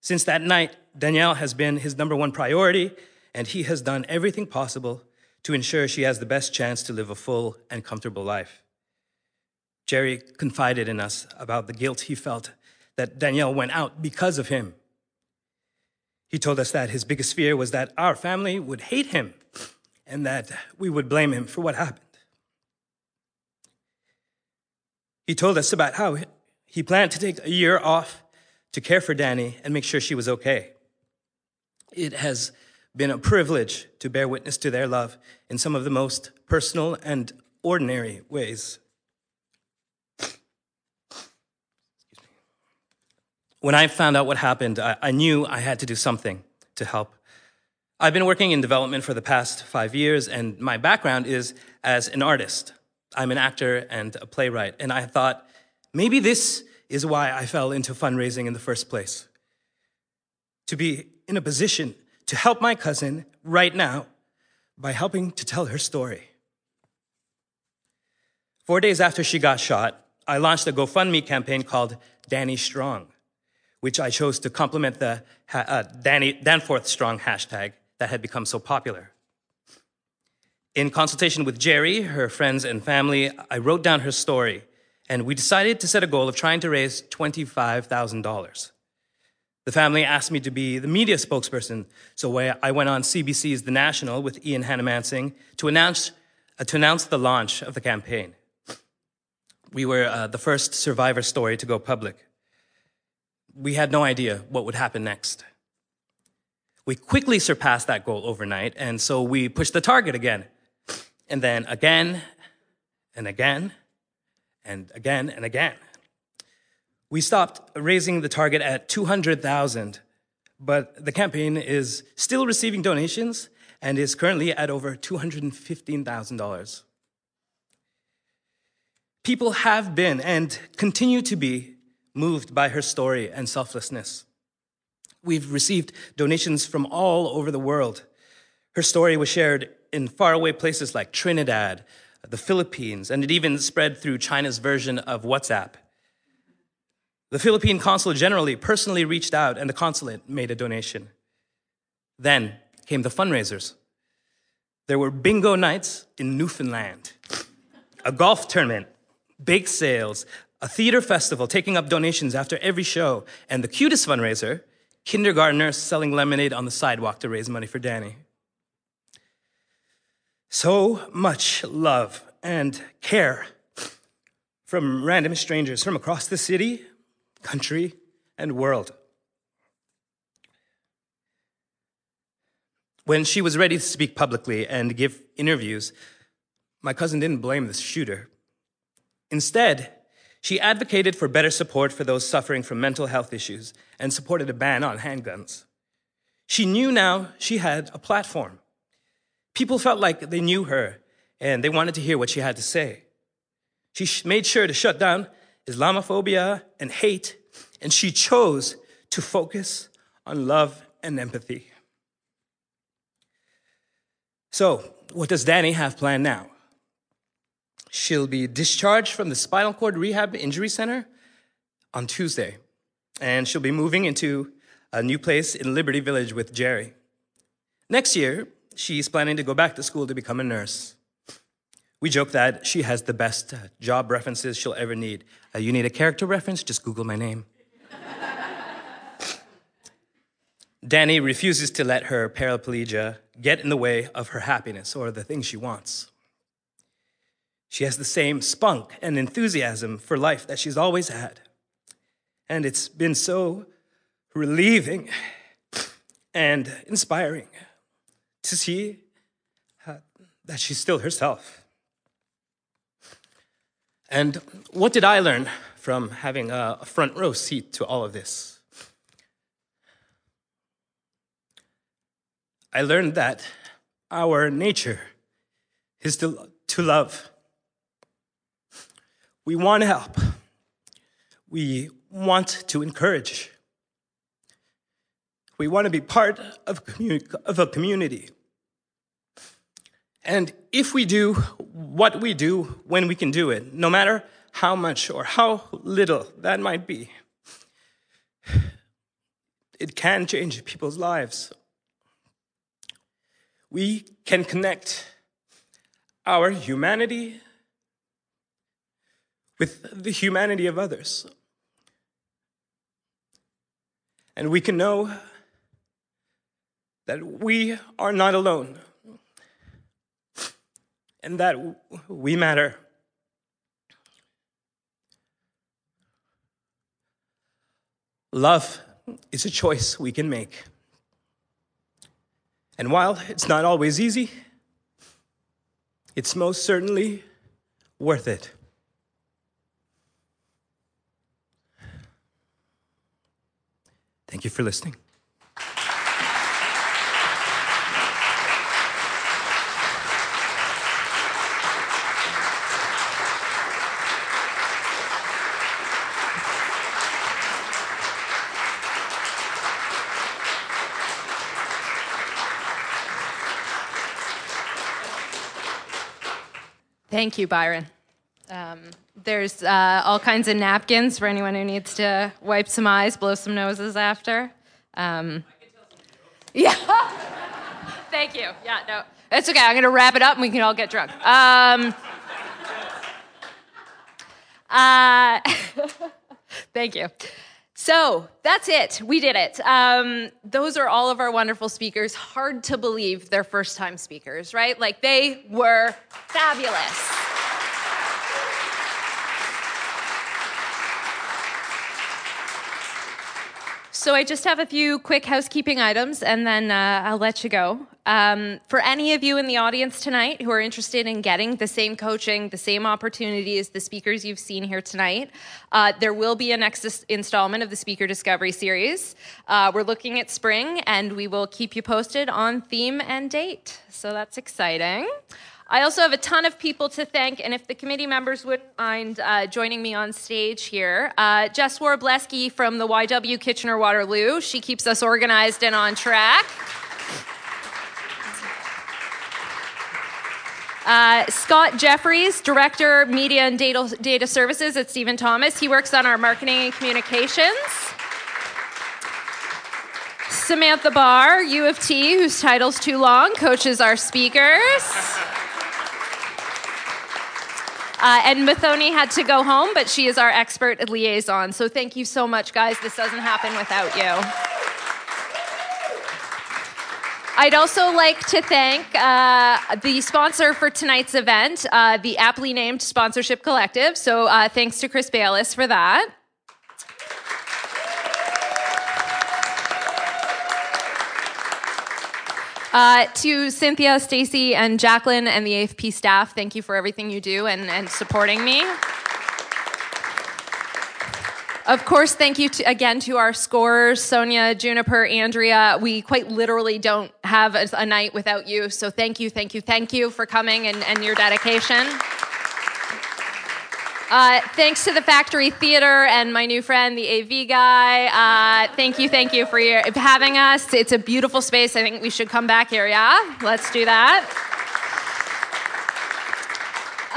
Since that night, Danielle has been his number one priority, and he has done everything possible to ensure she has the best chance to live a full and comfortable life. Jerry confided in us about the guilt he felt that Danielle went out because of him. He told us that his biggest fear was that our family would hate him and that we would blame him for what happened. He told us about how he planned to take a year off to care for Danny and make sure she was okay. It has been a privilege to bear witness to their love in some of the most personal and ordinary ways. When I found out what happened, I, I, knew I had to do something to help. I've been working in development for the past five years, and my background is as an artist. I'm an actor and a playwright, and I thought maybe this is why I fell into fundraising in the first place. To be in a position to help my cousin right now by helping to tell her story. Four days after she got shot, I launched a GoFundMe campaign called Danny Strong, which I chose to complement the uh, Danny, Danforth Strong hashtag that had become so popular. In consultation with Jerry, her friends, and family, I wrote down her story and we decided to set a goal of trying to raise $25,000. The family asked me to be the media spokesperson, so I went on CBC's The National with Ian Hanomansing to announce, uh, to announce the launch of the campaign. We were uh, the first survivor story to go public. We had no idea what would happen next. We quickly surpassed that goal overnight, and so we pushed the target again, and then again, and again, and again and again. We stopped raising the target at 200,000, but the campaign is still receiving donations and is currently at over $215,000. People have been and continue to be moved by her story and selflessness. We've received donations from all over the world. Her story was shared in faraway places like Trinidad, the Philippines, and it even spread through China's version of WhatsApp. The Philippine consul generally personally reached out, and the consulate made a donation. Then came the fundraisers. There were bingo nights in Newfoundland, a golf tournament, bake sales, a theater festival taking up donations after every show, and the cutest fundraiser, kindergartners selling lemonade on the sidewalk to raise money for Danny. So much love and care from random strangers from across the city, country, and world. When she was ready to speak publicly and give interviews, my cousin didn't blame the shooter. Instead, she advocated for better support for those suffering from mental health issues and supported a ban on handguns. She knew now she had a platform. People felt like they knew her and they wanted to hear what she had to say. She made sure to shut down Islamophobia and hate, and she chose to focus on love and empathy. So, what does Danny have planned now? She'll be discharged from the Spinal Cord Rehab Injury Center on Tuesday, and she'll be moving into a new place in Liberty Village with Jerry. Next year, she's planning to go back to school to become a nurse. We joke that she has the best uh, job references she'll ever need. Uh, you need a character reference? Just Google my name. Danny refuses to let her paraplegia get in the way of her happiness or the things she wants. She has the same spunk and enthusiasm for life that she's always had. And it's been so relieving and inspiring to see that she's still herself. And what did I learn from having a front row seat to all of this? I learned that our nature is to, to love. We want to help. We want to encourage. We want to be part of, of a community. And if we do what we do when we can do it, no matter how much or how little that might be, it can change people's lives. We can connect our humanity with the humanity of others. And we can know that we are not alone and that we matter. Love is a choice we can make. And while it's not always easy, it's most certainly worth it. Thank you for listening. Thank you, Byron. There's uh, all kinds of napkins for anyone who needs to wipe some eyes, blow some noses after. Um, yeah. Thank you. Yeah, no, it's okay. I'm going to wrap it up and we can all get drunk. Um, uh, thank you. So that's it. We did it. Um, those are all of our wonderful speakers. Hard to believe they're first time speakers, right? Like they were fabulous. So I just have a few quick housekeeping items and then uh, I'll let you go. Um, for any of you in the audience tonight who are interested in getting the same coaching, the same opportunity as the speakers you've seen here tonight, uh, there will be a next installment of the Speaker Discovery Series. Uh, we're looking at spring and we will keep you posted on theme and date. So that's exciting. I also have a ton of people to thank, and if the committee members wouldn't mind uh, joining me on stage here, uh, Jess Warblesky from the YW Kitchener Waterloo. She keeps us organized and on track. Uh, Scott Jeffries, Director, Media and Data, Data Services at Stephen Thomas. He works on our marketing and communications. Samantha Barr, U of T, whose title's too long, coaches our speakers. Uh, and Mathoni had to go home, but she is our expert liaison. So thank you so much, guys. This doesn't happen without you. I'd also like to thank uh, the sponsor for tonight's event, uh, the aptly named Sponsorship Collective. So uh, thanks to Chris Baylis for that. Uh, to Cynthia, Stacy, and Jacqueline and the AFP staff, thank you for everything you do and, and supporting me. Of course, thank you to, again to our scorers, Sonia, Juniper, Andrea. We quite literally don't have a, a, night without you. So thank you, thank you, thank you for coming and, and your dedication. Uh, thanks to the Factory Theater and my new friend, the AV guy. Uh, thank you, thank you for your, having us. It's a beautiful space. I think we should come back here, yeah? Let's do that.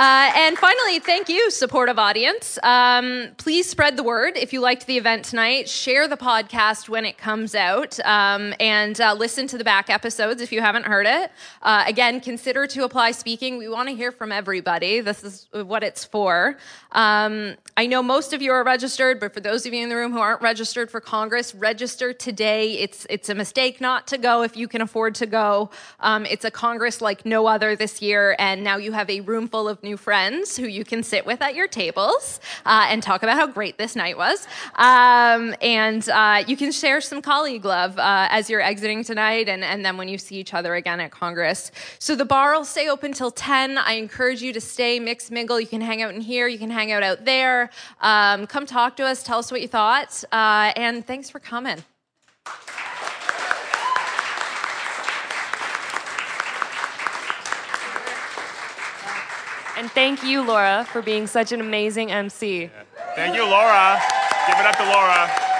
Uh, and finally, thank you, supportive audience. Um, please spread the word if you liked the event tonight. Share the podcast when it comes out, um, and uh, listen to the back episodes if you haven't heard it. Uh, again, consider to apply speaking. We want to hear from everybody. This is what it's for. Um, I know most of you are registered, but for those of you in the room who aren't registered for Congress, register today. It's it's a mistake not to go if you can afford to go. Um, it's a Congress like no other this year, and now you have a room full of new friends who you can sit with at your tables uh, and talk about how great this night was. Um, and uh, you can share some colleague love uh, as you're exiting tonight, and, and then when you see each other again at Congress. So the bar will stay open till 10. I encourage you to stay, mix, mingle. You can hang out in here, you can hang out out there. Um, come talk to us, tell us what you thought, uh, and thanks for coming. And thank you, Laura, for being such an amazing MC. Thank you, Laura. Give it up to Laura.